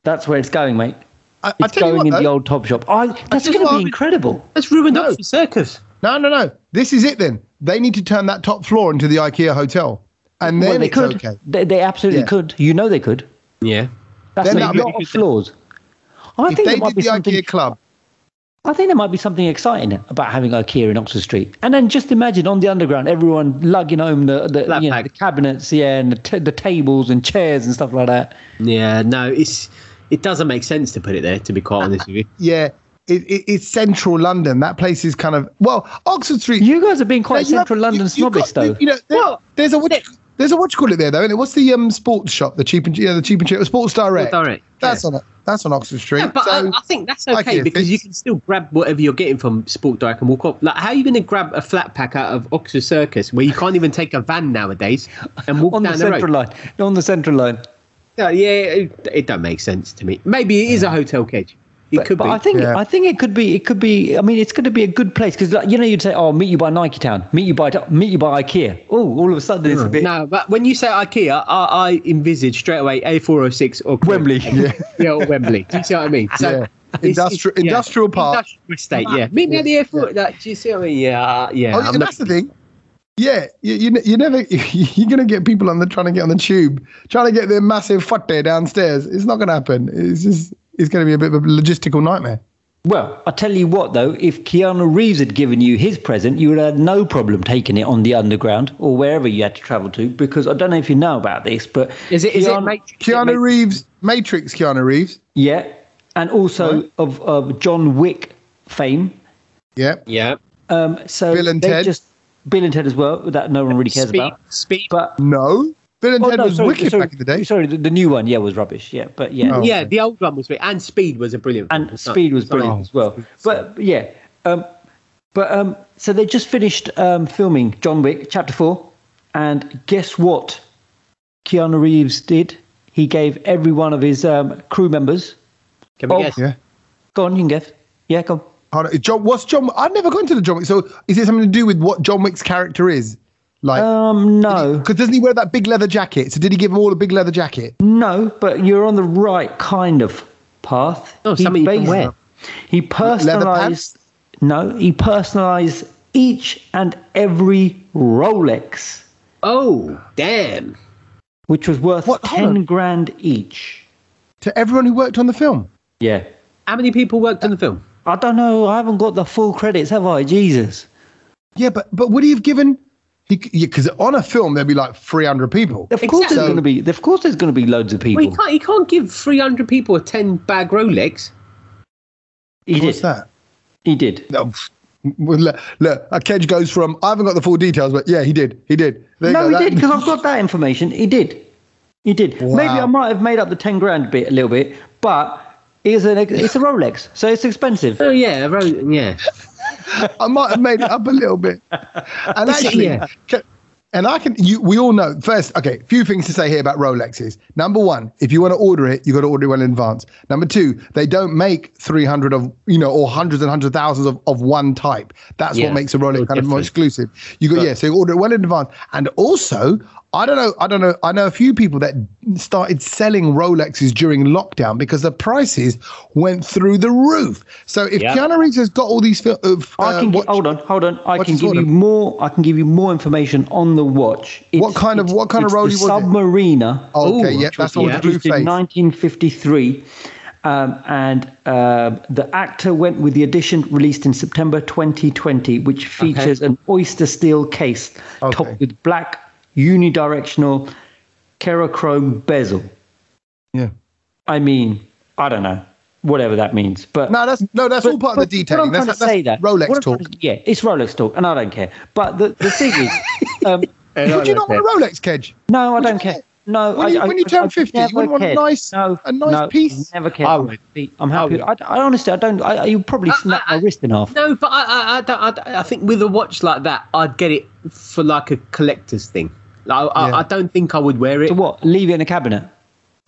That's where it's going, mate. I, I It's tell going what, in the old top shop. I, that's going to want- be incredible. That's ruined No. Oxford Circus. No, no, no. This is it then. They need to turn that top floor into the IKEA hotel. And then well, they it's could. okay. They, they absolutely Yeah. could. You know they could. Yeah. That's Then a that'd lot of floors. I if think they there might did be the something. IKEA club, I think there might be something exciting about having IKEA in Oxford Street. And then just imagine on the underground, everyone lugging home the the, you know, the cabinets, yeah, and the, t- the tables and chairs and stuff like that. Yeah. No, it's. It doesn't make sense to put it there. To be quite honest with you. yeah, it, it, it's central London. That place is kind of well, Oxford Street. You guys have been quite you central London you- snobbish, got- though. You know, there- Well, there's a what, there's a what you call it there though. And it? what's the um sports shop? The cheap and yeah, the cheap and cheap Sports Direct. Sports Direct, That's on it. That's on Oxford Street. Yeah, but so, I, I think that's okay because fits. you can still grab whatever you're getting from Sport Direct and walk up. Like, how are you going to grab a flat pack out of Oxford Circus where you can't even take a van nowadays and walk on the down the, road? central line. On the central line. Yeah, yeah, it, it don't make sense to me. Maybe it is a hotel cage. It But, could but be. I think Yeah. I think it could be it could be I mean it's going to be a good place because like, you know you'd say oh meet you by Nike Town meet you by meet you by IKEA oh all of a sudden it's a hmm. bit no, but when you say IKEA, I, I envisage straight away A406 or Wembley. Yeah. yeah, or Wembley. Do you see what I mean? So Yeah. it's- Industrial- it's- yeah. industrial park. Industrial estate. Yeah, meet me at the airport. Like, do you see what I mean? Yeah, yeah. oh, yeah, I'm that's the thing. Yeah, you, you, you never you're gonna get people on the trying to get on the tube, trying to get their massive foot there downstairs. It's not gonna happen. It's just it's gonna be a bit of a logistical nightmare. Well, I tell you what, though, if Keanu Reeves had given you his present, you would have had no problem taking it on the underground or wherever you had to travel to. Because I don't know if you know about this, but Is it? Is it? Keanu- Matrix? Keanu Reeves, Matrix, Keanu Reeves. yeah, and also Right. of, of John Wick fame. Yeah, Yeah. Um, so Bill and they Ted. just Bill and Ted as well. That no one really cares Speed. about. Speed. But no, Bill and oh, Ted no, was sorry, wicked sorry, back in the day. Sorry, the, the new one, yeah, was rubbish. Yeah, but yeah, Oh. yeah, the old one was great, and Speed was a brilliant. and film. Speed was Sorry. brilliant as well. But yeah, um, But um, so they just finished um, filming John Wick Chapter Four, and guess what? Keanu Reeves did. He gave every one of his um, crew members. Can we Oh, guess? Yeah. Go on, you can guess. Yeah, go on. On, John, what's John? I've never gone to the John Wick. So is it something to do with what John Wick's character is? Like, Um, no, because doesn't he wear that big leather jacket? So did he give them all a big leather jacket? no, but you're on the right kind of path. Oh, something you can wear. He personalized. No, he personalized each and every Rolex, Oh, damn. which was worth What? Ten grand each. To everyone who worked on the film. Yeah. How many people worked on the film? I don't know. I haven't got the full credits, have I? Jesus. Yeah, but but would he have given? He because on a film there'd be like three hundred people. Of course, Exactly. there's going to be. Of course, there's going to be loads of people. Well, he can't, he can't give 300 people a 10 bag Rolex. he What's did. that? He did. No, well, look, look, a Kej goes from I haven't got the full details, but yeah, he did. He did. There you No, go, he that- did because I've got that information. He did. He did. Wow. Maybe I might have made up the ten grand bit a little bit, but it's a it's a Rolex, so it's expensive. Oh, yeah. a Ro- yeah. I might have made it up a little bit. And actually, yeah. and I can, you, we all know, first, okay, few things to say here about Rolexes. Number one, if you want to order it, you got to order it well in advance. Number two, they don't make 300 of, you know, or hundreds and hundreds of thousands of, of one type. That's Yeah, what makes a Rolex kind of more exclusive. You got, yeah, so you order it well in advance. And also, I don't know, I don't know, I know a few people that started selling Rolexes during lockdown because the prices went through the roof. So if Yeah. Keanu Reeves has got all these, fil- of, I uh, can watch- hold on, hold on. I can give you more. I can give you more information on the watch. What kind of- what kind of it's the was it? Submariner. Oh, okay, Ooh, yeah, that's one yeah. the blue Produced in face. 1953. Um, and uh, the actor went with the edition released in September 2020, which features an oyster steel case Okay. topped with black unidirectional Cerachrom bezel. Yeah. I mean, I don't know, whatever that means, but No, that's no, that's all part of the what detailing. I'm That's, trying to that's say that Rolex talk. to- yeah, it's Rolex talk, and I don't care. But the, the thing is, um, Would you not want a Rolex, Kej? no, I Would don't care. not? No, When I, you- I- when you turn I've 50, you wouldn't want a nice- no, a nice no, piece? Never cared. I I'm would. happy. I'm happy. would. I, I honestly, I don't. I, you probably snap my wrist in half. No, but I, I, I, I, don't- I think with a watch like that, I'd get it for like a collector's thing. Like, I, Yeah. I don't think I would wear it. So what? Leave it in a cabinet?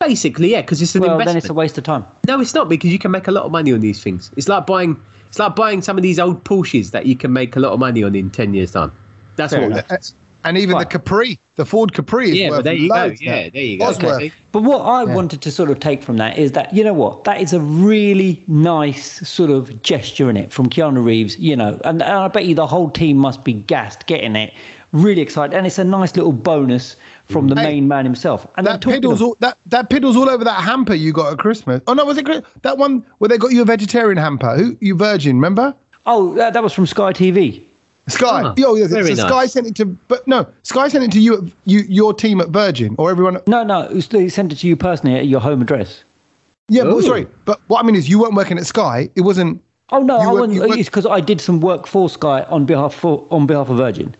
Basically, yeah, because it's an Well, investment. then it's a waste of time. No, it's not because you can make a lot of money on these things. It's like buying, it's like buying some of these old Porsches that you can make a lot of money on in ten years' time. That's Fair all. Enough. And even Right. the Capri, the Ford Capri is Yeah, worth but there you go. loads Yeah, there you go. Okay. But what I wanted to sort of take from that is that you know what that is a really nice sort of gesture in it from Keanu Reeves, you know, and, and I bet you the whole team must be gassed getting it, really excited, and it's a nice little bonus from the Hey, main man himself. And That piddles all that that piddles all over that hamper you got at Christmas. Oh no, was it Chris- that one where they got you a vegetarian hamper? Who you Virgin? Remember? oh, that, that was from Sky TV. Sky. Ah, oh, yeah. So very Sky sent it to, but no, Sky sent it to you, at, you, your team at Virgin, or everyone. No, no, it they sent it to you personally at your home address. Yeah, but Oh. sorry, but what I mean is, you weren't working at Sky. It wasn't. Oh no, I wasn't, you it's because I did some work for Sky on behalf for, on behalf of Virgin.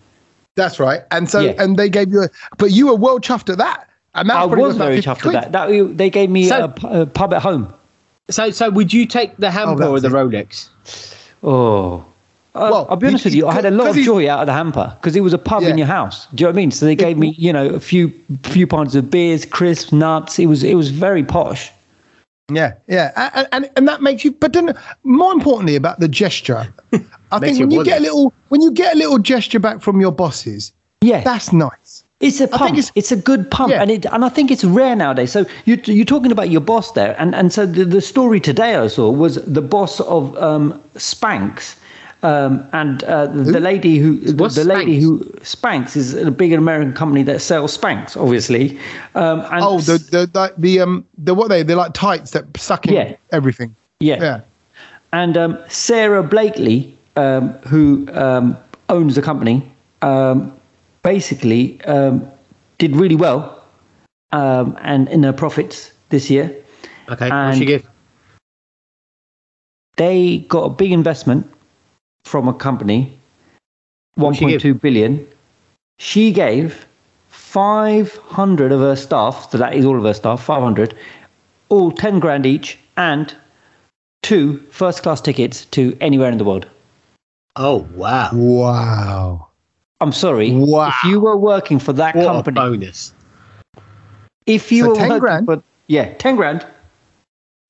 That's right. And so, Yeah. and they gave you a, but you were well chuffed at that. And that I was very 50 chuffed quid. with that. that. They gave me So- a, a pub at home. So, so would you take the hamper that or the it. Rolex? Oh. Uh, Well, I'll be honest he- with you. I had a lot of joy out of the hamper because it was a pub in your house. Do you know what I mean? So they gave me, you know, a few few pints of beers, crisps, nuts. It was it was very posh. Yeah, yeah, and, and and that makes you. But then, more importantly, about the gesture, I think when you wonder. get a little, when you get a little gesture back from your bosses, Yeah, that's nice. it's a pump. it's- It's, a good pump, Yeah. and it and I think it's rare nowadays. So you you're talking about your boss there, and and so the, the story today I saw was the boss of um, Spanx. Um, and uh, the, the lady who the, What's the lady Spanx? who Spanx is a big American company that sells Spanx, obviously. Um, and Oh, the the the, the um the what they they're like tights that suck in Yeah. everything. yeah, Yeah, And um, Sara Blakely, um, who um, owns the company, um, basically um, did really well um, and in her profits this year. Okay. And- what she give? They got a big investment from a company, What she give? 1.2 billion. She gave 500 of her staff, so that is all of her staff, 500, all 10 grand each, and two first class tickets to anywhere in the world. Oh wow! Wow. I'm sorry. Wow. If you were working for that What a company, bonus! if you So were 10 grand? for yeah, ten grand.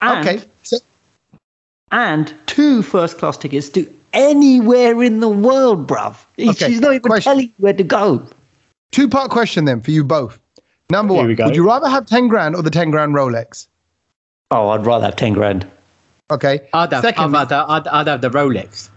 And, okay. So, and two first class tickets to anywhere in the world, bruv. Okay, She's not even question. telling you where to go. two part question then for you both. Number Here one, would you rather have 10 grand or the 10 grand Rolex? Oh, I'd rather have ten grand. Okay. I'd have, Secondly- I'd, have, I'd, I'd have the Rolex.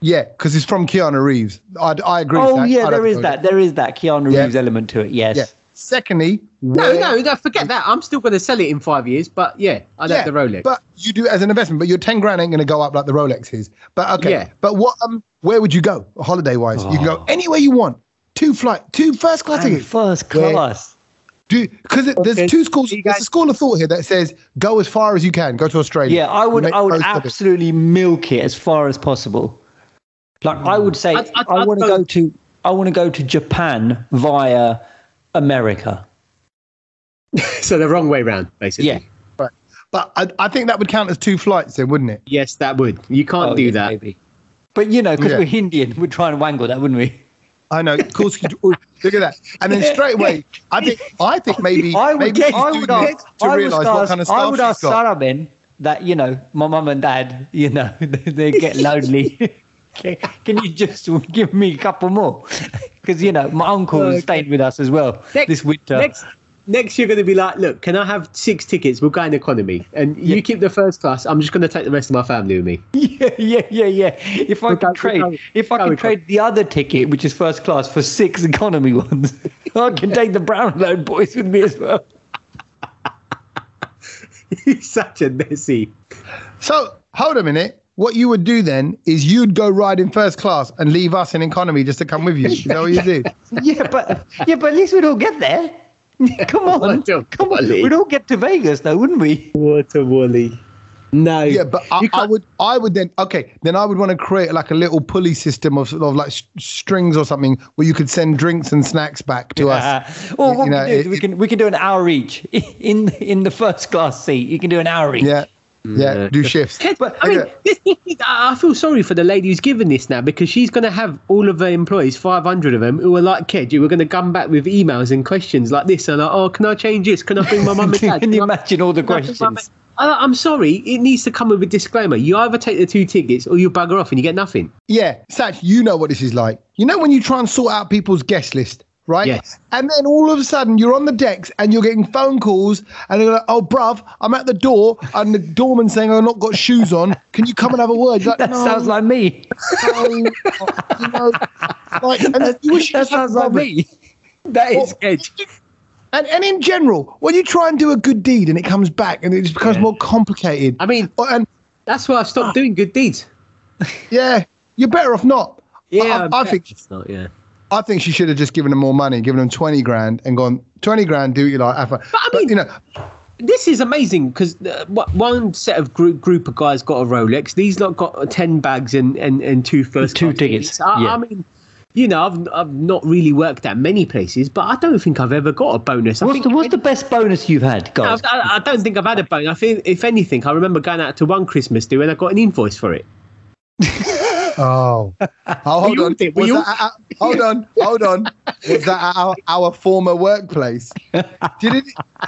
Yeah, because it's from Keanu Reeves. I'd, I agree Oh with that. yeah, I'd there have is Rolex. that. There is that Keanu Yeah. Reeves element to it. Yes. Yeah. Secondly, No, where- no, no, forget that. I'm still going to sell it in five years, but yeah, I'd yeah, have the Rolex. But you do it as an investment, but your 10 grand ain't going to go up like the Rolex is. But okay. Yeah. But what? Um, where would you go holiday wise? You can go Oh. anywhere you want. Two flight, two first class tickets. first Where- class. Do because there's two schools. You There's a school of thought here that says go as far as you can. Go to Australia. Yeah, I would. I would most of absolutely milk it as far as possible. Like I would say, I'd- I'd- I I'd want to go- go to. I want to go to Japan via America. so the wrong way round, basically. Yeah. But I, I think that would count as two flights, then, wouldn't it? Yes, that would. You can't Oh, do yeah, that. Maybe. But you know, because Yeah. we're Indian, we'd try and wangle that, wouldn't we? I know. Of course, look at that. And then straight away, I think I think maybe I would maybe get. I would ask. to I would realise what ask. kind of I staff would ask got. Sara men that you know, my mum and dad, you know, they, they get lonely. can, can you just give me a couple more? Because you know, my uncle oh, Okay. stayed with us as well Next- this winter. Next, next, you're going to be like, look, can I have six tickets? We'll go in economy, and Yeah. you keep the first class. I'm just going to take the rest of my family with me. Yeah, yeah, yeah, yeah. If I We'll can go- trade, we'll if I can trade the other ticket, which is first class, for six economy ones, I can take the brown Brownload boys with me as well. He's such a messy. So hold a minute. What you would do then is you'd go ride in first class and leave us in economy just to come with you. Is that what you do? Yeah, but yeah, but at least we'd all get there. Come on, come on. We'd all get to Vegas, though, wouldn't we? What a woolly. No. Yeah, but I, I would, I would then, okay, then I would want to create like a little pulley system of, sort of like s- strings or something where you could send drinks and snacks back to us. Uh, well, what You know, we, can do is it- we can we can do an hour each in in the first class seat. You can do an hour each. Yeah, yeah, mm. do shifts. But- I mean, this, I I feel sorry for the lady who's given this now because she's going to have all of her employees, 500 of them, who are like Kej, who are going to come back with emails and questions like this. And like, oh, can I change this? Can I bring my mum and dad? can you imagine all the can I bring my ma-" questions? I- I'm sorry, it needs to come with a disclaimer. You either take the two tickets or you bugger off and you get nothing. Yeah, Satch, you know what this is like. You know when you try and sort out people's guest list, right? Yes. And then all of a sudden you're on the decks and you're getting phone calls and they're like, oh, bruv, I'm at the door and the doorman's saying I've not got shoes on. Can you come and have a word? Like, That "No, sounds like me. no." you know, like, That, you that sounds like me. That is Well, Kej. And, and in general, when you try and do a good deed and it comes back and it just becomes Yeah. more complicated. I mean, and that's why I've stopped ah. doing good deeds. yeah, you're better off not. Yeah, I, I think it's not, yeah. I think she should have just given them more money, given them 20 grand and gone, 20 grand, do what you like. Have fun. But I mean- you know, this is amazing because uh, one set of group group of guys got a Rolex. These lot got ten bags and and, and two first Two class tickets, I, yeah. I mean, you know, I've I've not really worked at many places, but I don't think I've ever got a bonus. I What's think the what's the best bonus you've had, I, guys? I, I don't think I've had a bonus. I think, if anything, I remember going out to one Christmas do and I got an invoice for it. oh, oh hold on. did- Was that at- hold on, hold on. Was that our, our former workplace? Did it,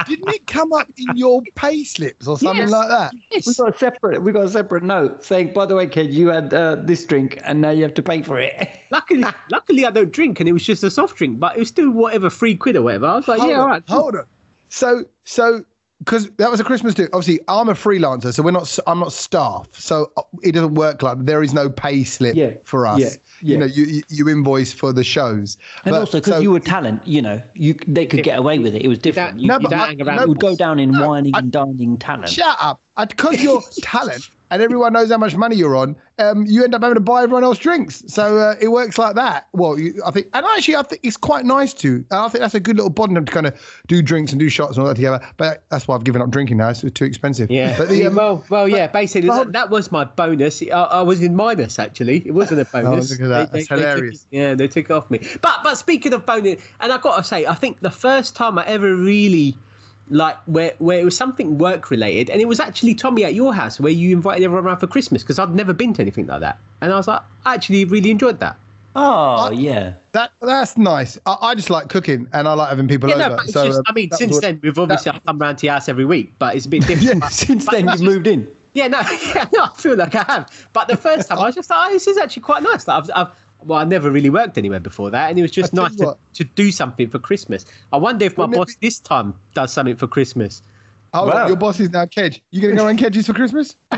didn't it come up in your pay slips or something Yes. like that? we got a separate we got a separate note saying, by the way, kid, you had uh, this drink and now you have to pay for it. Luckily, luckily I don't drink and it was just a soft drink, but it was still whatever three quid or whatever. I was like, hold yeah, on, all right. hold on. So, so because that was a Christmas do. Obviously, I'm a freelancer, so we're not. s- I'm not staff, so uh, it doesn't work like there is no pay slip Yeah, for us. yeah, yeah. You know, you you- you invoice for the shows, And But- also because so- you were talent, you know, you they could get away with it. It was different. don't- You, No, you but don't I- hang around no, you would go down in no, whining I- and dining talent. Shut up! Because you're talent and everyone knows how much money you're on, um, you end up having to buy everyone else drinks. So uh, it works like that. Well, you, I think, and actually, I think it's quite nice to. I think that's a good little bond to kind of do drinks and do shots and all that together. But that's why I've given up drinking now. It's too expensive. Yeah. But the, um, well, well, yeah. Basically, but- that, was my bonus. I, I was in minus actually. It wasn't a bonus. look at that. That's took hilarious. it- yeah, they took off me. But but speaking of bonus, and I've got to say, I think the first time I ever really like where where it was something work related, and it was actually Tommy at your house where you invited everyone around for Christmas because I'd never been to anything like that, and I was like, I actually really enjoyed that. Oh yeah. That that's nice. I, I just like cooking and I like having people Yeah, over. no, so, just, um, I mean, since was- then we've obviously I've come round to your house every week, but it's a bit different. But- Since but then that's you've moved in. Yeah, no, yeah, no, I feel like I have. But the first time I was just like, oh, this is actually quite nice. Like, I've, I've, well, I never really worked anywhere before that, and it was just nice to, to do something for Christmas. I wonder if my Wouldn't it boss this time does something for Christmas. Oh, Wow. your boss is now Kej. You gonna go around Kej's for Christmas?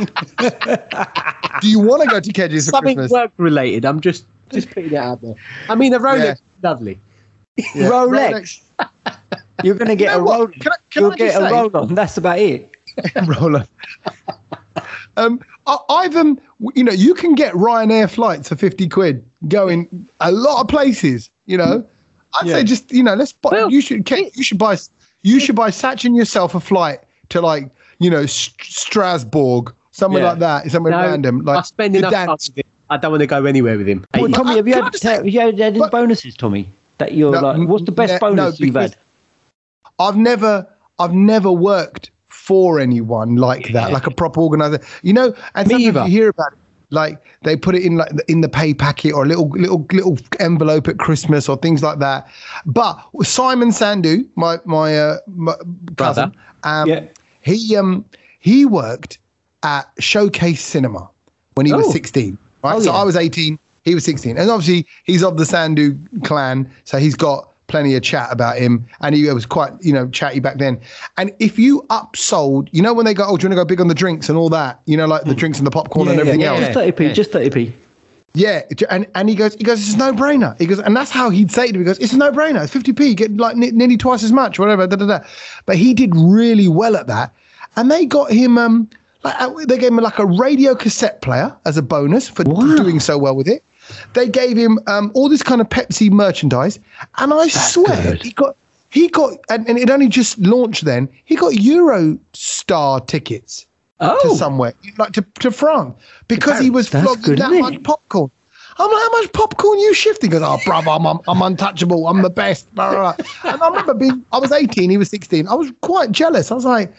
Do you want to go to Kej's for Something Christmas? work related. I'm just just putting it out there. I mean, a Rolex, Yeah. lovely. Yeah, Rolex. You're gonna get You know a what? roll. Can I- can You'll I get just a say- roll on. That's about it. roller. um, I, I've um, you know, you can get Ryanair flights for fifty quid going a lot of places. You know, mm. I'd Yeah. say just you know, let's buy. Well, you should you should buy you should buy Satchin yourself a flight to like you know St- Strasbourg, somewhere Yeah. like that, somewhere No, random. Like I spend enough time with him. I don't want to go anywhere with him. Well, Hey, Tommy, have you Can I had, just say- have you had any but- bonuses, Tommy? That you're No, like, mm, what's the best yeah, no, bonus you've had? I've never I've never worked for anyone like that, Yeah. like a proper organizer. You know, and Me sometimes either. you hear about it, like they put it in like the- in the pay packet or a little little little envelope at Christmas or things like that. But Simon Sandu, my my, uh, my cousin, um, Yeah. he um he worked at Showcase Cinema when he was Oh. 16. Right, Oh, so yeah. I was 18, he was 16, and obviously he's of the Sandu clan, so he's got plenty of chat about him, and he was quite you know chatty back then. And if you upsold, you know when they go, oh, do you want to go big on the drinks and all that, you know, like the drinks and the popcorn and Hmm. yeah, everything yeah, else. Just 30p, Yeah. just 30p. Yeah, and and he goes, he goes, it's a no brainer. He goes, and that's how he'd say it. to me. He goes, it's a no brainer. It's fifty p. You Get like n- nearly twice as much, whatever. Da, da, da. But he did really well at that, and they got him um like uh, they gave him like a radio cassette player as a bonus for Wow. doing so well with it. They gave him um all this kind of Pepsi merchandise, and I swear good. he got he got and, and it only just launched then. He got Eurostar tickets to oh, somewhere, like to, to France, because he was That's flogging good, that much popcorn. I'm like, how much popcorn you shifting? Goes, oh, brother, I'm, I'm, I'm untouchable. I'm the best. Blah, blah, blah. And I remember being, I was 18, he was 16. I was quite jealous. I was like,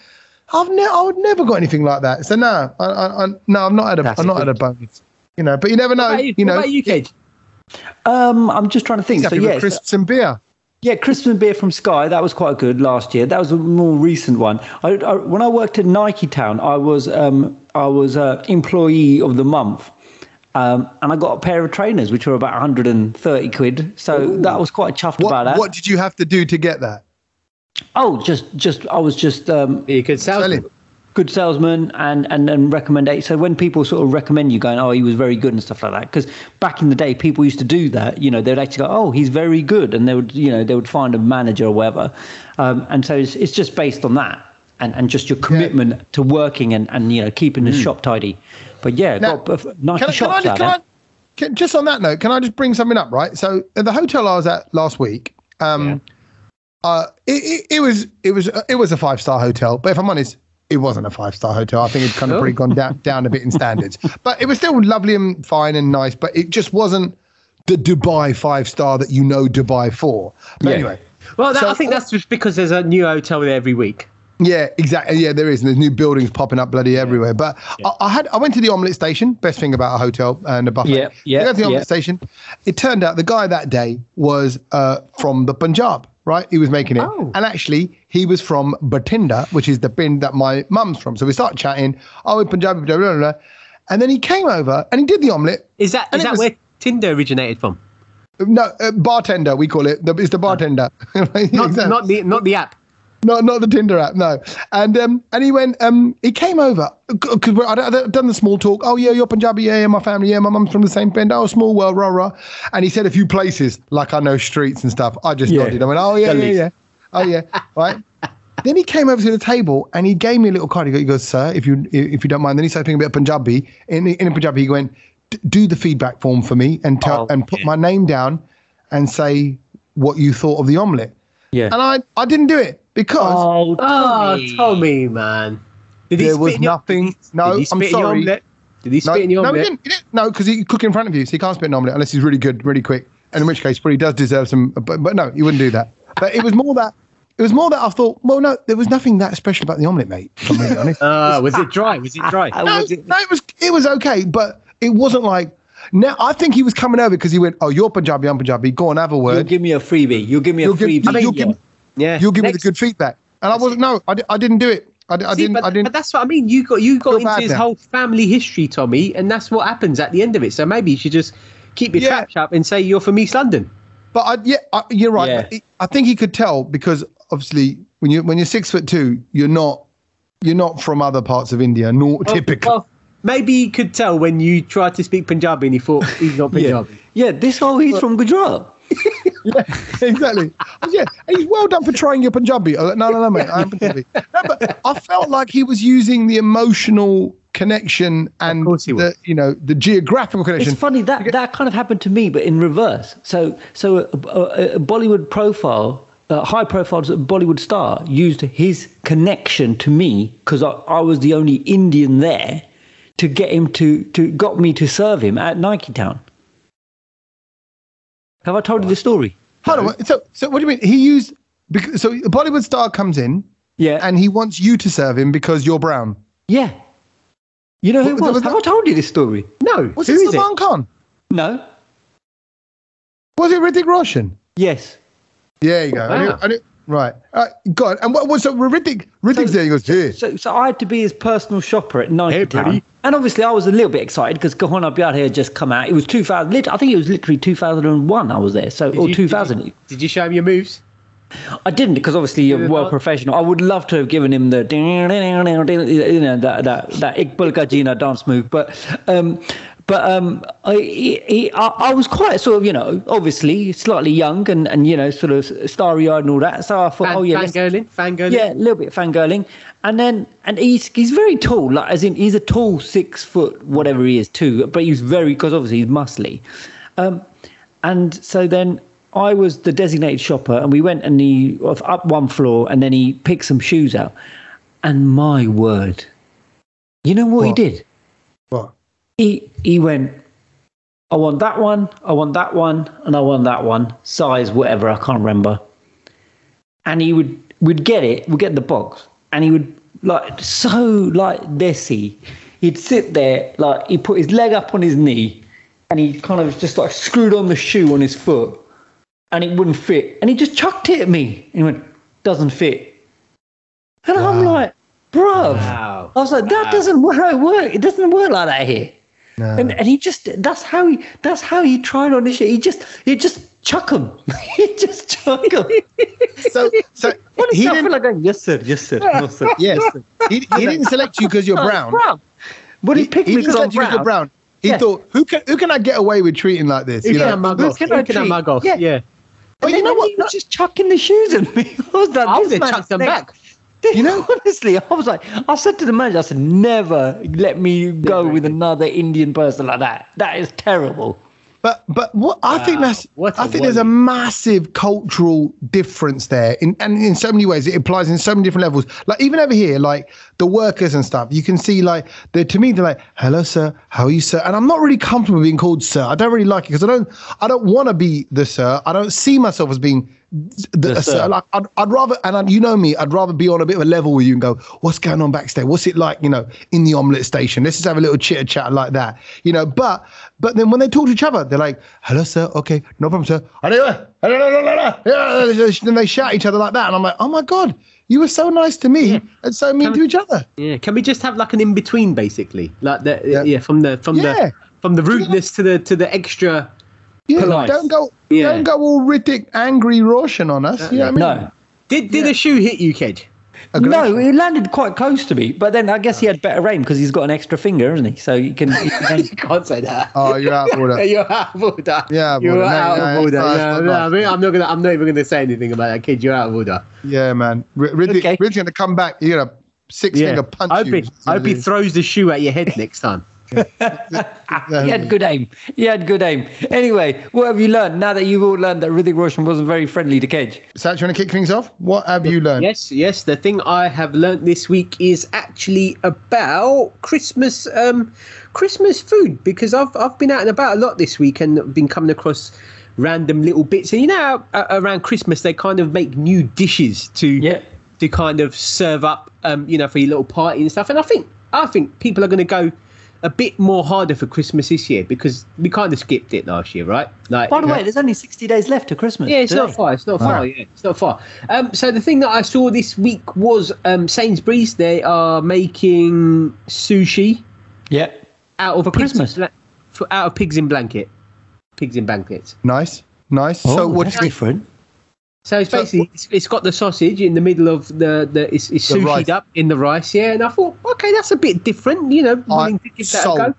I've never, I would never got anything like that. So no, I, I, I no, I've not had a, That's I've not had a bonus. You know, but you never know. what about you, you what know, about you, Kej? Um, I'm just trying to think. he's So happy with yes, crisps and beer. Yeah, crisps and beer from Sky. That was quite good last year. That was a more recent one. I, I, when I worked at Nike Town, I was um, I was uh, employee of the month, um, and I got a pair of trainers which were about 130 quid. So that was quite chuffed about What, that. what did you have to do to get that? Oh, just just I was just um, You could sell Sell them. Good salesman and and and recommend so when people sort of recommend you going oh he was very good and stuff like that because back in the day people used to do that you know they'd actually go oh he's very good and they would you know they would find a manager or whatever. Um, and so it's, it's just based on that and and just your commitment to working and and you know keeping the shop tidy. But yeah Now, got nice Can I, can I, shops just, can. I, can, just on that note, can I just bring something up, right? So at the hotel I was at last week, um, uh, it, it, it was it was it was a five star hotel, but if I'm honest, it wasn't a five star hotel. I think it's kind of Oh. pretty gone down down a bit in standards, but it was still lovely and fine and nice. But it just wasn't the Dubai five star that you know Dubai for. But Yeah. anyway, Well, that, So- I think that's just because there's a new hotel there every week. Yeah, exactly. Yeah, there is. And there's new buildings popping up bloody everywhere. But I, I had I went to the omelette station. Best thing about a hotel and a buffet. Yeah, yeah, I got to the omelette yeah. station. It turned out the guy that day was uh, from the Punjab. Right, he was making it, Oh. and actually he was from Bathinda, which is the bin that my mum's from. So we started chatting. Oh, in Punjabi, blah, blah, blah, blah. and then he came over and he did the omelette. Is that is that was- where Tinder originated from? No, uh, bartender we call it. The, it's the bartender. Not, Exactly. not the not the app. No, not the Tinder app. No, and um, and he went. Um, he came over because I'd, done the small talk. Oh yeah, you're Punjabi. Yeah, yeah, my family. Yeah, my mum's from the same bend. Oh, small world, rah rah. And he said a few places like I know streets and stuff. I just Yeah. nodded. I went, oh yeah, yeah, Gullies. yeah. Oh yeah, right. then he came over to the table and he gave me a little card. He goes, sir, if you if you don't mind. Then he started thinking about Punjabi. In in Punjabi, he went, do the feedback form for me and tell Oh, and put yeah. my name down and say what you thought of the omelette. yeah And I I didn't do it because. oh, Oh, Tommy, man. Did There spit was in your- nothing- Did he, no, I'm spit your sorry. Did he spit No, in your no, omelette? didn't, he didn't. No, because he cook in front of you, so he can't spit an omelette unless he's really good, really quick. And in which case, probably does deserve some. But, but no, he wouldn't do that. But it was more that it was more that I thought, well, no, there was nothing that special about the omelette, mate. If I'm really honest. Uh, was it dry? Was it dry? No, was it- no, it was it was okay, but it wasn't like. Now I think he was coming over because he went, "Oh, you're Punjabi, I'm Punjabi. Go on, have a You'll word. give me a freebie. You'll give me a You'll give- freebie. I mean, you'll give- yeah. You'll give me the good feedback." And I wasn't. No, I, I didn't do it. I, I See, didn't. but, I didn't. but that's what I mean. You got you got into his now. whole family history, Tommy, and that's what happens at the end of it. So maybe you should just keep your Yeah. trap sharp and say you're from East London. But I, yeah, I, you're right. Yeah. But I think he could tell because obviously when you when you're six foot two, you're not you're not from other parts of India, nor Well, typical. Well, maybe he could tell when you tried to speak Punjabi and he thought he's not yeah. Punjabi. yeah, this whole he's from Gujarat. yeah, exactly. yeah, he's well done for trying your Punjabi. I'm like, no, no, no, mate, I'm Punjabi. No, but I felt like he was using the emotional connection and course he the was. you know the geographical connection. It's funny that that kind of happened to me, but in reverse. So, so a, a, a Bollywood profile, a high profile Bollywood star, used his connection to me because I, I was the only Indian there to get him to to got me to serve him at Nike Town. Have I told you the story? Hold on. So, so what do you mean? He used because so a Bollywood star comes in Yeah, and he wants you to serve him because you're brown. yeah. You know who it What- was? was Have that- I told you this story? No, Was who it is it? Salman Khan? No. Was it Hrithik Roshan? Yes. Yeah, you go. I knew- I knew- right. Uh, go on. And what was so Hrithik? Hrithik's there. He goes, yeah. So, so I had to be his personal shopper at night. Hey, Town. buddy. And obviously, I was a little bit excited because Kaho Naa Pyaar had just come out. It was 2000. I think it was literally 2001 I was there. So, Did or you- 2000. Did you, did you show him your moves? I didn't because obviously you're well professional. I would love to have given him the you know that that that Ek Pal Ka Jeena dance move, but um, but um, I, he, I I was quite sort of you know obviously slightly young and and you know sort of starry eyed and all that. So I thought, Fan, oh yeah, let's- fangirling, fangirling. yeah, a little bit fangirling, and then and he's he's very tall, like as in he's a tall six foot whatever he is too, but he's very because obviously he's muscly, um, and so then I was the designated shopper, and we went and he was up one floor, and then he picked some shoes out, and my word, you know what, he did? He he went. I want that one. I want that one, and I want that one. Size whatever I can't remember and he would would get it, would get the box, and he would like so like desi. He'd sit there like he put his leg up on his knee, and he kind of just like screwed on the shoe on his foot, and it wouldn't fit, and he just chucked it at me. And he went, "Doesn't fit," and I'm like, "Bruv." Wow. I was like, that Wow. doesn't work. It doesn't work like that here. No. And, and he just that's how he that's how he tried on this shit. He just he just chuck him. he just chuck him. So, so Honestly, he didn't. like going, yes sir, yes sir, no sir. Yes, he, he didn't select you because you're brown. Brown. But he, picked he me didn't because I'm select you because you're brown. brown. He Yeah. thought, who can who can I get away with treating like this? Who You can I know? mug who off? can Who I can I treat? mug off? Yeah. Yeah. But you know what? He was just chucking the shoes at me. I was like, I this would have chucked them next- back. You know- honestly, I was like, I said to the manager, I said, never let me go with another Indian person like that. That is terrible. But but what I think ah, that's what I think there's a massive cultural difference there, in and in so many ways it applies in so many different levels. Like even over here, like the workers and stuff, you can see like they to me they're like, "Hello, sir, how are you, sir?" And I'm not really comfortable being called sir. I don't really like it because I don't I don't want to be the sir. I don't see myself as being the, The sir. sir. Like I'd, I'd rather, and I, you know me, I'd rather be on a bit of a level with you and go, "What's going on backstage? What's it like, you know, in the omelette station? Let's just have a little chit chat like that, you know." But but then when they talk to each other, they're like, "Hello, sir. Okay, no problem, sir." Anyway, yeah, then they shout at each other like that, and I'm like, "Oh my god, you were so nice to me and so mean Can- to each other." Yeah. Can we just have like an in between, basically? Like the Yeah. yeah, from the from Yeah. the from the rudeness to the to the extra. Yeah, Polite. don't go, Yeah. don't go all Riddick, angry Roshan on us. Uh, you know what I mean? No. Did did a shoe hit you, Kej? No, he landed quite close to me, but then I guess he had better aim because he's got an extra finger, hasn't he? So you can. You can You can't say that. Oh, you're out of order. You're out of order. Yeah, you're order. Out no, of it's order. not- it's Yeah, not no. I mean, I'm not gonna. I'm not even gonna say anything about that, kid. You're out of order. yeah, man. R- Riddick, Okay. Riddick's gonna come back. You're gonna six Yeah. finger punch I hope, you. he, I hope he throws the shoe at your head next time. he had good aim. He had good aim. Anyway, what have you learned now that you've all learned that Hrithik Roshan wasn't very friendly to Kej? Sat, you want to kick things off? What have you learned? Yes, yes. The thing I have learned this week is actually about Christmas, um, Christmas food because I've I've been out and about a lot this week and been coming across random little bits. And you know, how, uh, around Christmas they kind of make new dishes to Yeah. to kind of serve up, um, you know, for your little party and stuff. And I think I think people are going to go a bit more harder for Christmas this year because we kind of skipped it last year, right? Like, By the way, there's only 60 days left to Christmas. yeah, it's today. not far. It's not far. Yeah, it's not far. Um, so the thing that I saw this week was um, Sainsbury's. They are making sushi Yeah. out of For Christmas? bla- for, out of pigs in blanket, pigs in blankets. Nice, nice. Oh, so what? that's do different. So it's So basically it's, it's got the sausage in the middle of the the it's, it's sushied up in the rice, yeah. And I thought, okay, that's a bit different, you know, willing to give that sold. a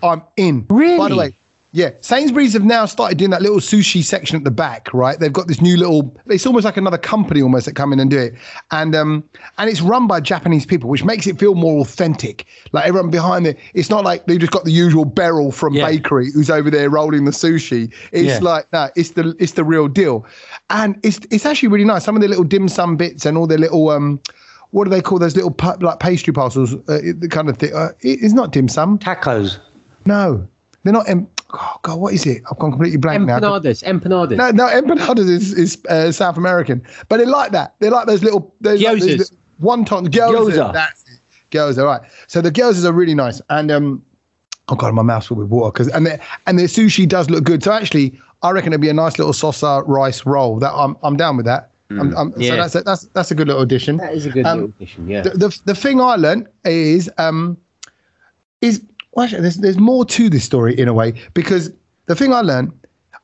go. I'm in. Really? By the way, yeah, Sainsbury's have now started doing that little sushi section at the back, right? They've got this new little. It's almost like another company almost that come in and do it, and um, and it's run by Japanese people, which makes it feel more authentic. Like everyone behind it, it's not like they've just got the usual Beryl from Yeah. bakery who's over there rolling the sushi. It's Yeah. like no, it's the it's the real deal, and it's it's actually really nice. Some of the little dim sum bits and all their little um. What do they call those little pa- like pastry parcels? Uh, the kind of thing. Uh, it- it's not dim sum. Tacos. No, they're not. Em- oh God, what is it? I've gone completely blank now. Empanadas, empanadas. No, no, empanadas is, is uh, South American, but they like that. They like those little those, like, those little wonton gyoza. Gyoza. That's it. Gyoza, right? So the gyozas are really nice, and um, oh God, my mouth's full with water because and the and the sushi does look good. So actually, I reckon it'd be a nice little salsa rice roll. That I'm I'm down with that. I'm, I'm, Yeah. So that's a, that's that's a good little addition. that is a good Um, little addition, yeah. the, the the thing I learned is um is well, actually, there's there's more to this story in a way because the thing I learned.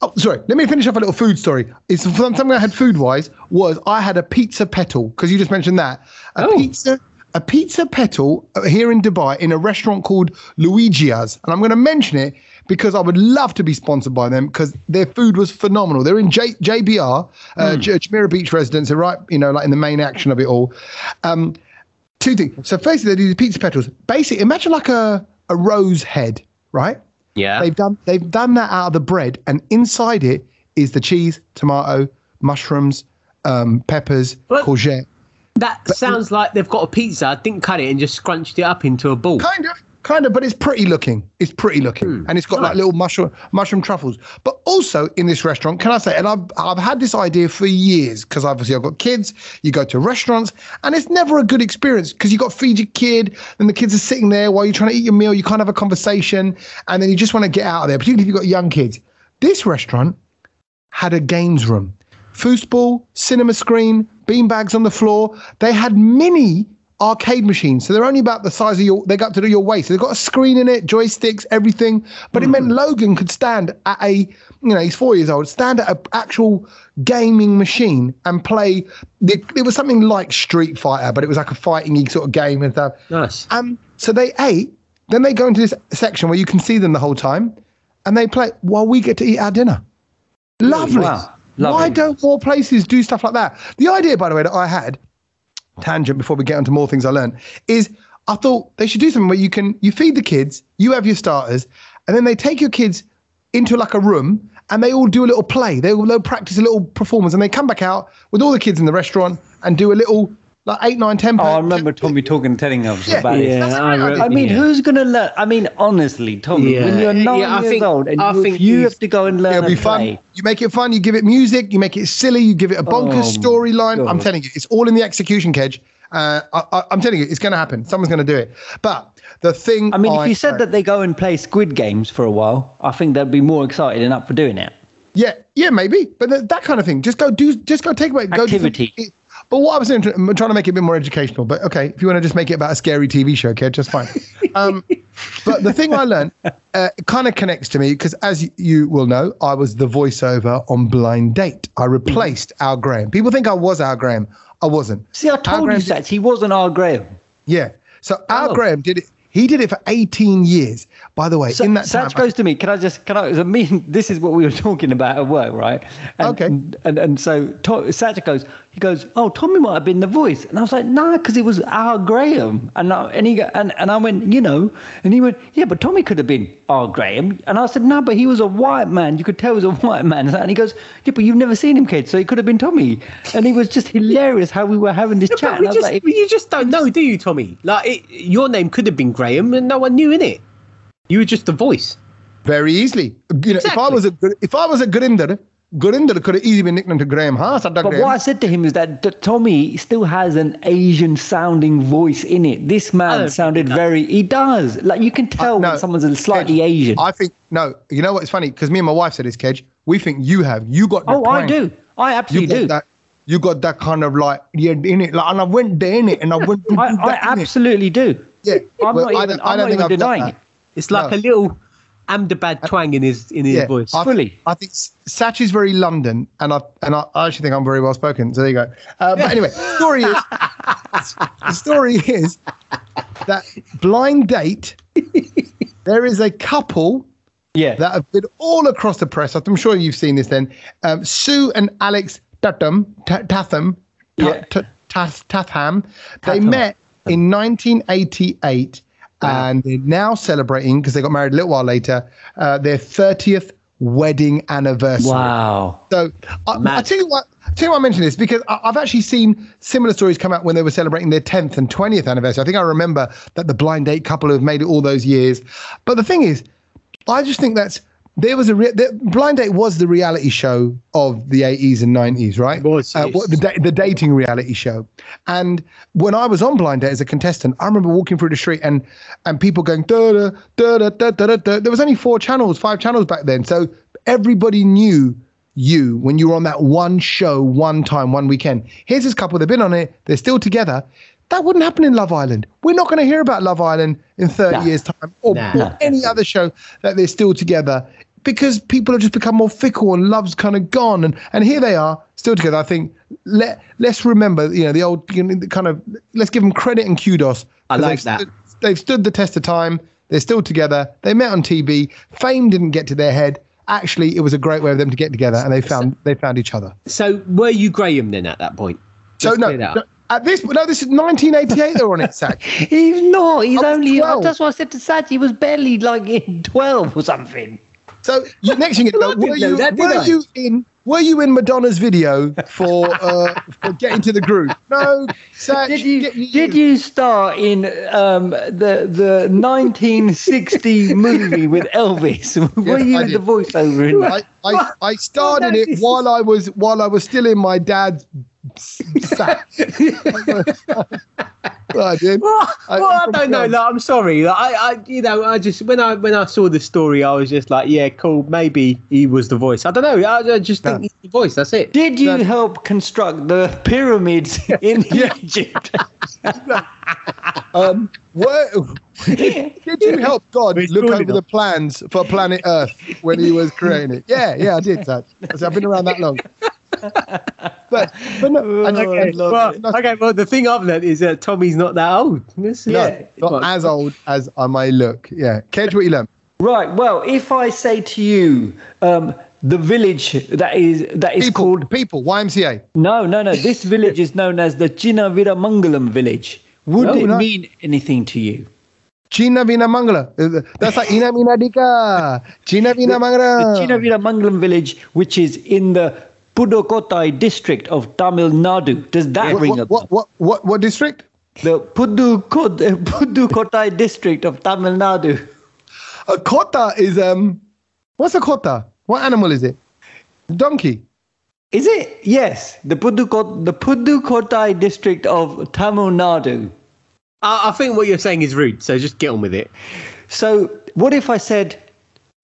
Oh, sorry. Let me finish off a little food story. It's something I had food wise was I had a pizza petal because you just mentioned that a Oh. pizza a pizza petal uh, here in Dubai in a restaurant called Luigi's and I'm going to mention it because I would love to be sponsored by them because their food was phenomenal. They're in J- JBR, uh, J- Jumeirah Beach Residence. They're right, you know, like in the main action of it all. Um, two things. So firstly, they do the pizza petals. Basically, imagine like a a rose head, right? yeah. They've done they've done that out of the bread, and inside it is the cheese, tomato, mushrooms, um, peppers, But- courgette. that sounds like they've got a pizza, I didn't cut it and just scrunched it up into a ball. Kind of, kind of, but it's pretty looking. It's pretty looking, hmm. and it's got like little mushroom mushroom truffles. But also in this restaurant, can I say? And I've I've had this idea for years because obviously I've got kids. You go to restaurants, and it's never a good experience because you got to feed your kid, and the kids are sitting there while you're trying to eat your meal. You can't have a conversation, and then you just want to get out of there. Particularly if you've got young kids. This restaurant had a games room, foosball, cinema screen, beanbags on the floor. They had mini arcade machines, so they're only about the size of your. They got to do your waist. So they've got a screen in it, joysticks, everything. But it meant Logan could stand at a, you know, he's four years old, stand at an actual gaming machine and play. It, it was something like Street Fighter, but it was like a fighting sort of game and stuff. Nice. Um, so they ate. Then they go into this section where you can see them the whole time, and they play while we get to eat our dinner. Lovely. Wow. Why don't more places do stuff like that? The idea, by the way, that I had, tangent before we get into more things I learned, is I thought they should do something where you can you feed the kids, you have your starters, and then they take your kids into like a room and they all do a little play. They they'll practice a little performance and they come back out with all the kids in the restaurant and do a little like eight, nine, ten. Oh, I remember Tommy talking, telling us Yeah. about it. Yeah, That's a I, great re- idea. I mean, yeah. who's going to learn? I mean, honestly, Tommy, Yeah. when you're nine Yeah, I years think- old and I you, think you he's- have to go and learn It'll be and play. fun. You make it fun. You give it music. You make it silly. You give it a bonkers Oh, storyline. I'm God. telling you, it's all in the execution, Kej. Uh, I, I, I'm telling you, it's going to happen. Someone's going to do it. But the thing, I mean, if you said that they go and play Squid Games for a while, I think they'd be more excited and up for doing it. yeah, yeah, maybe. But th- that kind of thing, just go do, just go take away, go do some- Activity. it- but what I was I'm trying to make it a bit more educational. But okay, if you want to just make it about a scary TV show, Kej, just fine. Um, but the thing I learned uh, kind of connects to me because, as you will know, I was the voiceover on Blind Date. I replaced Al Graham. People think I was Al Graham. I wasn't. See, I Al told you, Sats, he wasn't our Graham. Yeah. So Al Oh. Graham did it. He did it for 18 years. By the way, So, in that time, Satch goes to me. Can I just? Can I? I mean, this is what we were talking about at work, right? And, Okay. And and, and so to, Satch goes. He goes. Oh, Tommy might have been the voice, and I was like, nah, because it was our Graham. And I, and he go- and and I went, you know, and he went, yeah, but Tommy could have been our Graham. And I said, no, but he was a white man. You could tell he was a white man. And he goes, yeah, but you've never seen him, kid, so he could have been Tommy. And he was just hilarious how we were having this Yeah, chat. but And we I was just, like, you just don't know, do you, Tommy? Like, it, your name could have been Graham, and no one knew in it. You were just the voice. very easily. You know, if I was a good, if I was a Grinder, Gurinder could have easily been nicknamed to Graham Haas. But what I said to him is that, that Tommy still has an Asian sounding voice in it. This man oh, sounded he very. He does. Like you can uh, tell no, when someone's a slightly Kej, Asian. I think no. You know what? It's funny because me and my wife said this, Kej. We think you have. You got. the oh, I do. I absolutely got do. that. You got that kind of like yeah in it. Like, and I went there in it, and I went. I, I that it. absolutely do. Yeah, I'm well, not I even, don't- I don't not think even denying it. It's like No. a little Ahmedabad twang in his in his Yeah, voice. I, Fully. I think Satch is very London, and I and I, I actually think I'm very well spoken. So there you go. Uh, but anyway, story is the story is that blind date. there is a couple Yeah. that have been all across the press. I'm sure you've seen this. Then um, Sue and Alex Tatham, Ta- Tatham, Ta- Yeah. Tatham. They met in 1988, and they're now celebrating because they got married a little while later. Uh, their 30th wedding anniversary. wow. So I, I tell you what. I tell you why I mention this because I've actually seen similar stories come out when they were celebrating their 10th and 20th anniversary. I think I remember that the blind date couple have made it all those years. But the thing is, I just think that's there was a re- the, blind date was the reality show of the 80s and 90s, right? It was, uh, yes. the da- the dating reality show. And when I was on blind date as a contestant, I remember walking through the street and and people going da da da da da da. da. There was only four channels, five channels back then, so everybody knew you when you were on that one show, one time, one weekend. Here's this couple, they've been on it, they're still together. That wouldn't happen in Love Island. We're not going to hear about Love Island in 30 Nah. years' time or, Nah. or any other show that they're still together because people have just become more fickle and love's kind of gone. And, and here they are still together. I think let, let's remember, you know, the old you know, the kind of, let's give them credit and kudos. I like they've that. Stood, they've stood the test of time. They're still together. They met on TV. Fame didn't get to their head. Actually, it was a great way of them to get together, and they found they found each other. So were you Graham then at that point? So Let's no, that no, at this no, this is 1988. They're on it, Sack. He's not. He's only. 12. That's what I said to Saj. He was barely like in 12 or something. So you, next thing you know, were you that, were I? you in were you in Madonna's video for uh, for getting to the groove? No, Satch, Did you get- did you star in um, the the 1960 movie with Elvis? Were Yes, you I the did. voiceover in that? I, I, I started Oh, no, it while I was while I was still in my dad's sack. Well, I did. Well, I- well, I don't know. film. Like, I'm sorry. Like, I, I, you know, I just when I when I saw the story, I was just like, yeah, cool. Maybe he was the voice. I don't know. I, I just think No. he's the voice. That's it. Did you No. help construct the pyramids in Egypt? Um, where, did you help God He's look over enough. the plans for planet Earth when he was creating it? Yeah, yeah, I did that. I've been around that long. But, but no, I Oh, don't- I love Well, it. okay. Well, the thing I've learned is that Tommy's not that old. This no, Yeah. not Well, as old as I may look. Yeah, Kej, what you learn? Right. Well, if I say to you, um, the village that is that is People, called people, YMCA. no, no, no. This village is known as the Chinnaveeramangalam village. Would No, it no. mean anything to you? China Vina Mangala. That's like Ina Mina Dika. China Vina The Mangala. Chinnaveeramangalam village, which is in the Pudukkottai district of Tamil Nadu. Does that ring a What, what, what, what, what district? The Pudukkot- uh, Pudukkottai district of Tamil Nadu. A kota is um. What's a kota? What animal is it? Donkey. Is it? Yes, the Pudukkot, the Pudukkottai district of Tamil Nadu. I, I think what you're saying is rude. So just get on with it. So, what if I said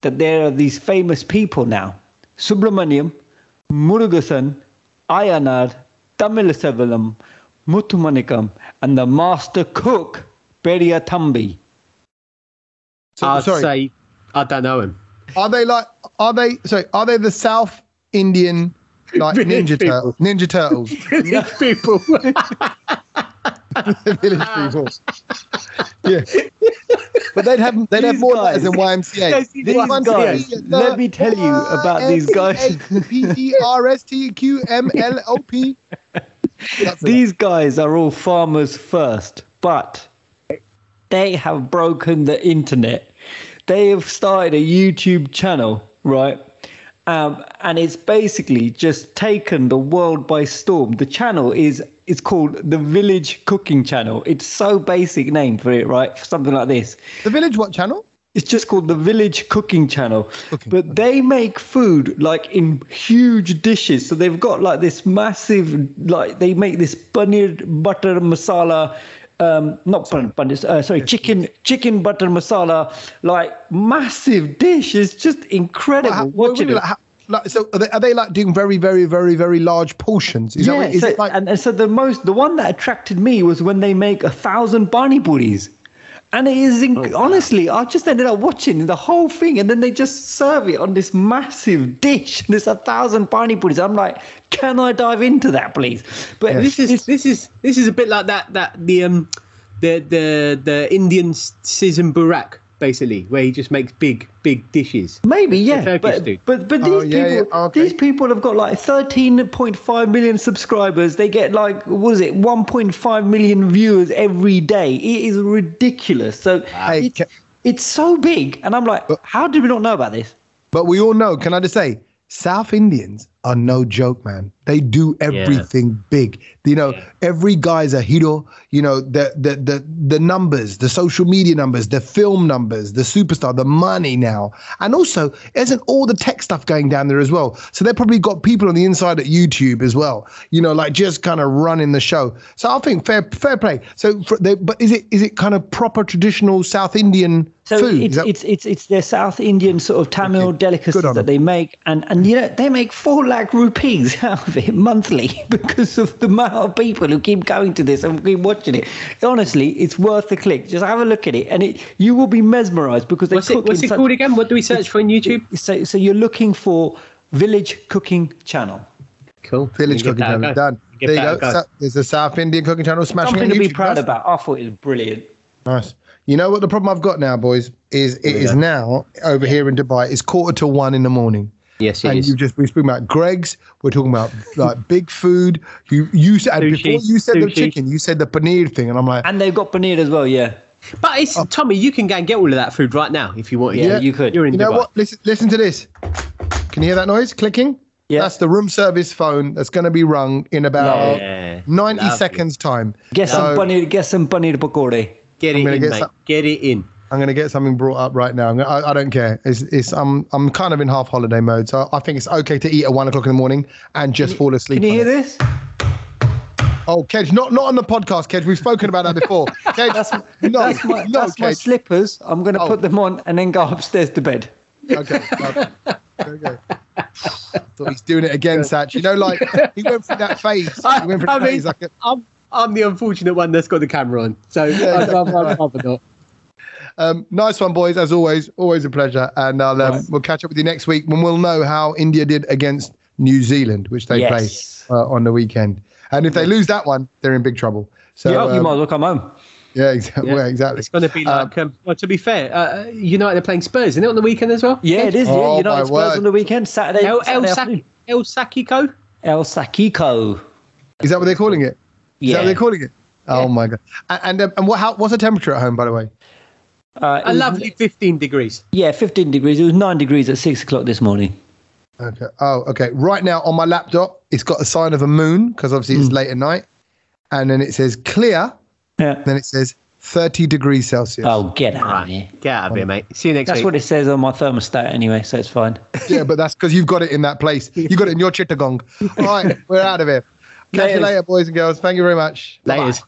that there are these famous people now? Subramaniam, Murugesan, Ayanar, Tamilasevalam, Muthumanikam, and the master cook, Periyatambi. So, I'd sorry. say I don't know him. Are they like? Are they? Sorry. Are they the South Indian like Village Ninja people. Turtles? Ninja Turtles. Village people. Village ah. people. Yeah. But they'd have they'd have more guys. letters than YMCA. Yes, these These One, guys, two, three, let me tell you about these guys. P E R S T Q M L O P. These guys are all farmers first, but they have broken the internet. They have started a YouTube channel, right? Um, and it's basically just taken the world by storm. The channel is it's called the Village Cooking Channel. It's so basic name for it, right? Something like this. The Village what channel? It's just called the Village Cooking Channel. Cooking. But they make food like in huge dishes. So they've got like this massive, like they make this paneer butter masala. Um, not paneer, paneer uh, sorry, chicken chicken butter masala, like massive dish. It's just incredible. How- watching really, it. like, so are they, are they like doing very, very, very, very large portions? Is that yeah, what, is so, it like? and, and so the most, the one that attracted me was when they make a thousand pani puris. And it is inc- honestly, I just ended up watching the whole thing, and then they just serve it on this massive dish. And there's a thousand puris. I'm like, can I dive into that, please? But This is this is this is a bit like that that the um the the the Indian CZN Burak basically where he just makes big big dishes. Maybe, yeah, Turkish but, dude. but but these Oh, yeah, people, yeah, okay. these people have got like 13.5 million subscribers. They get like, what was it, 1.5 million viewers every day. It is ridiculous. So Hey, it's, ca- it's so big, and I'm like, how did we not know about this? But we all know, can I just say, South Indians are no joke, man. They do everything big. You know, every guy's a hero. You know, the the the the numbers, the social media numbers, the film numbers, the superstar, the money now. And also, isn't all the tech stuff going down there as well? So they've probably got people on the inside at YouTube as well, you know, like just kind of running the show. So I think fair fair play. So for they, but is it is it kind of proper traditional South Indian So food? It's, that- it's it's it's their South Indian sort of Tamil Okay, delicacies that they make, and and you know they make four lakh rupees out of it monthly because of the amount of people who keep going to this and keep watching it. Honestly, it's worth the click. Just have a look at it, and it you will be mesmerised because they What's cook it what's it such- called again? What do we search for on YouTube? So so you're looking for Village Cooking Channel. Cool. Village cooking channel go. done. Give There you go. a go. So- there's a South Indian cooking channel smashing Something on to be proud Nice. about. I thought it was brilliant. Nice. You know what the problem I've got now, boys, is it is now over here in Dubai. It's quarter to one in the morning. Yes, it and is. you just we're speaking about Greggs. We're talking about like big food. You you said Sushi, before you said the chicken, you said the paneer thing, and I'm like, And they've got paneer as well. Yeah. But it's oh. Tommy, you can go and get all of that food right now if you wanted. Yeah, to. you could. You're in you know Dubai. what? Listen, listen to this. Can you hear that noise clicking? Yeah. That's the room service phone that's going to be rung in about Yeah. 90 Lovely. seconds time. Get some So- paneer. Get some paneer pakode. Get it gonna in, get mate. some- Get it in. I'm going to get something brought up right now. Gonna, I, I don't care. It's, it's I'm I'm kind of in half holiday mode, so I think it's okay to eat at one o'clock in the morning and just fall asleep. Can you hear it. this? Oh, Kej, not not on the podcast, Kej. We've spoken about that before. Kej, no, That's my, no, that's my slippers. I'm going to Oh. put them on and then go upstairs to bed. Okay, okay. Go. Thought he's doing it again, Satch. You know, like he went through that phase. He went through I that mean, phase like a, I'm I'm the unfortunate one that's got the camera on. So I'd exactly rather. I'd rather not. Um, nice one, boys. As always, always a pleasure. And I'll, um, Right. we'll catch up with you next week when we'll know how India did against New Zealand, which they Yes. play uh, on the weekend. And if they lose that one, they're in big trouble. So yeah, you um, might as well come home. yeah, exactly. Yeah. Yeah, exactly. It's going to be Um, like, um, well, to be fair, uh, United are playing Spurs, isn't it, on the weekend as well? Yeah, it is. Oh, yeah, my United Spurs word. on the weekend, Saturday. El, El, Saturday Saki. El Sakiko? El Sakiko. Is that what they're calling it? Is Yeah. that what they're calling it? Oh Yeah. my god! And and, um, and what? How, what's the temperature at home, by the way? Uh, it A was- lovely 15 degrees. Yeah, 15 degrees. It was nine degrees at six o'clock this morning. Okay. Oh, okay. Right now on my laptop, it's got a sign of a moon because obviously Hmm. it's late at night, and then it says clear. Yeah. Then it says 30 degrees Celsius. Oh, get out of here. Get out of here, mate. See you next time. That's week. what it says on my thermostat anyway, so it's fine. Yeah, but that's because you've got it in that place. You got it in your chittagong. All right, we're out of here. Catch you later, boys and girls. Thank you very much. Bye-bye. Laters.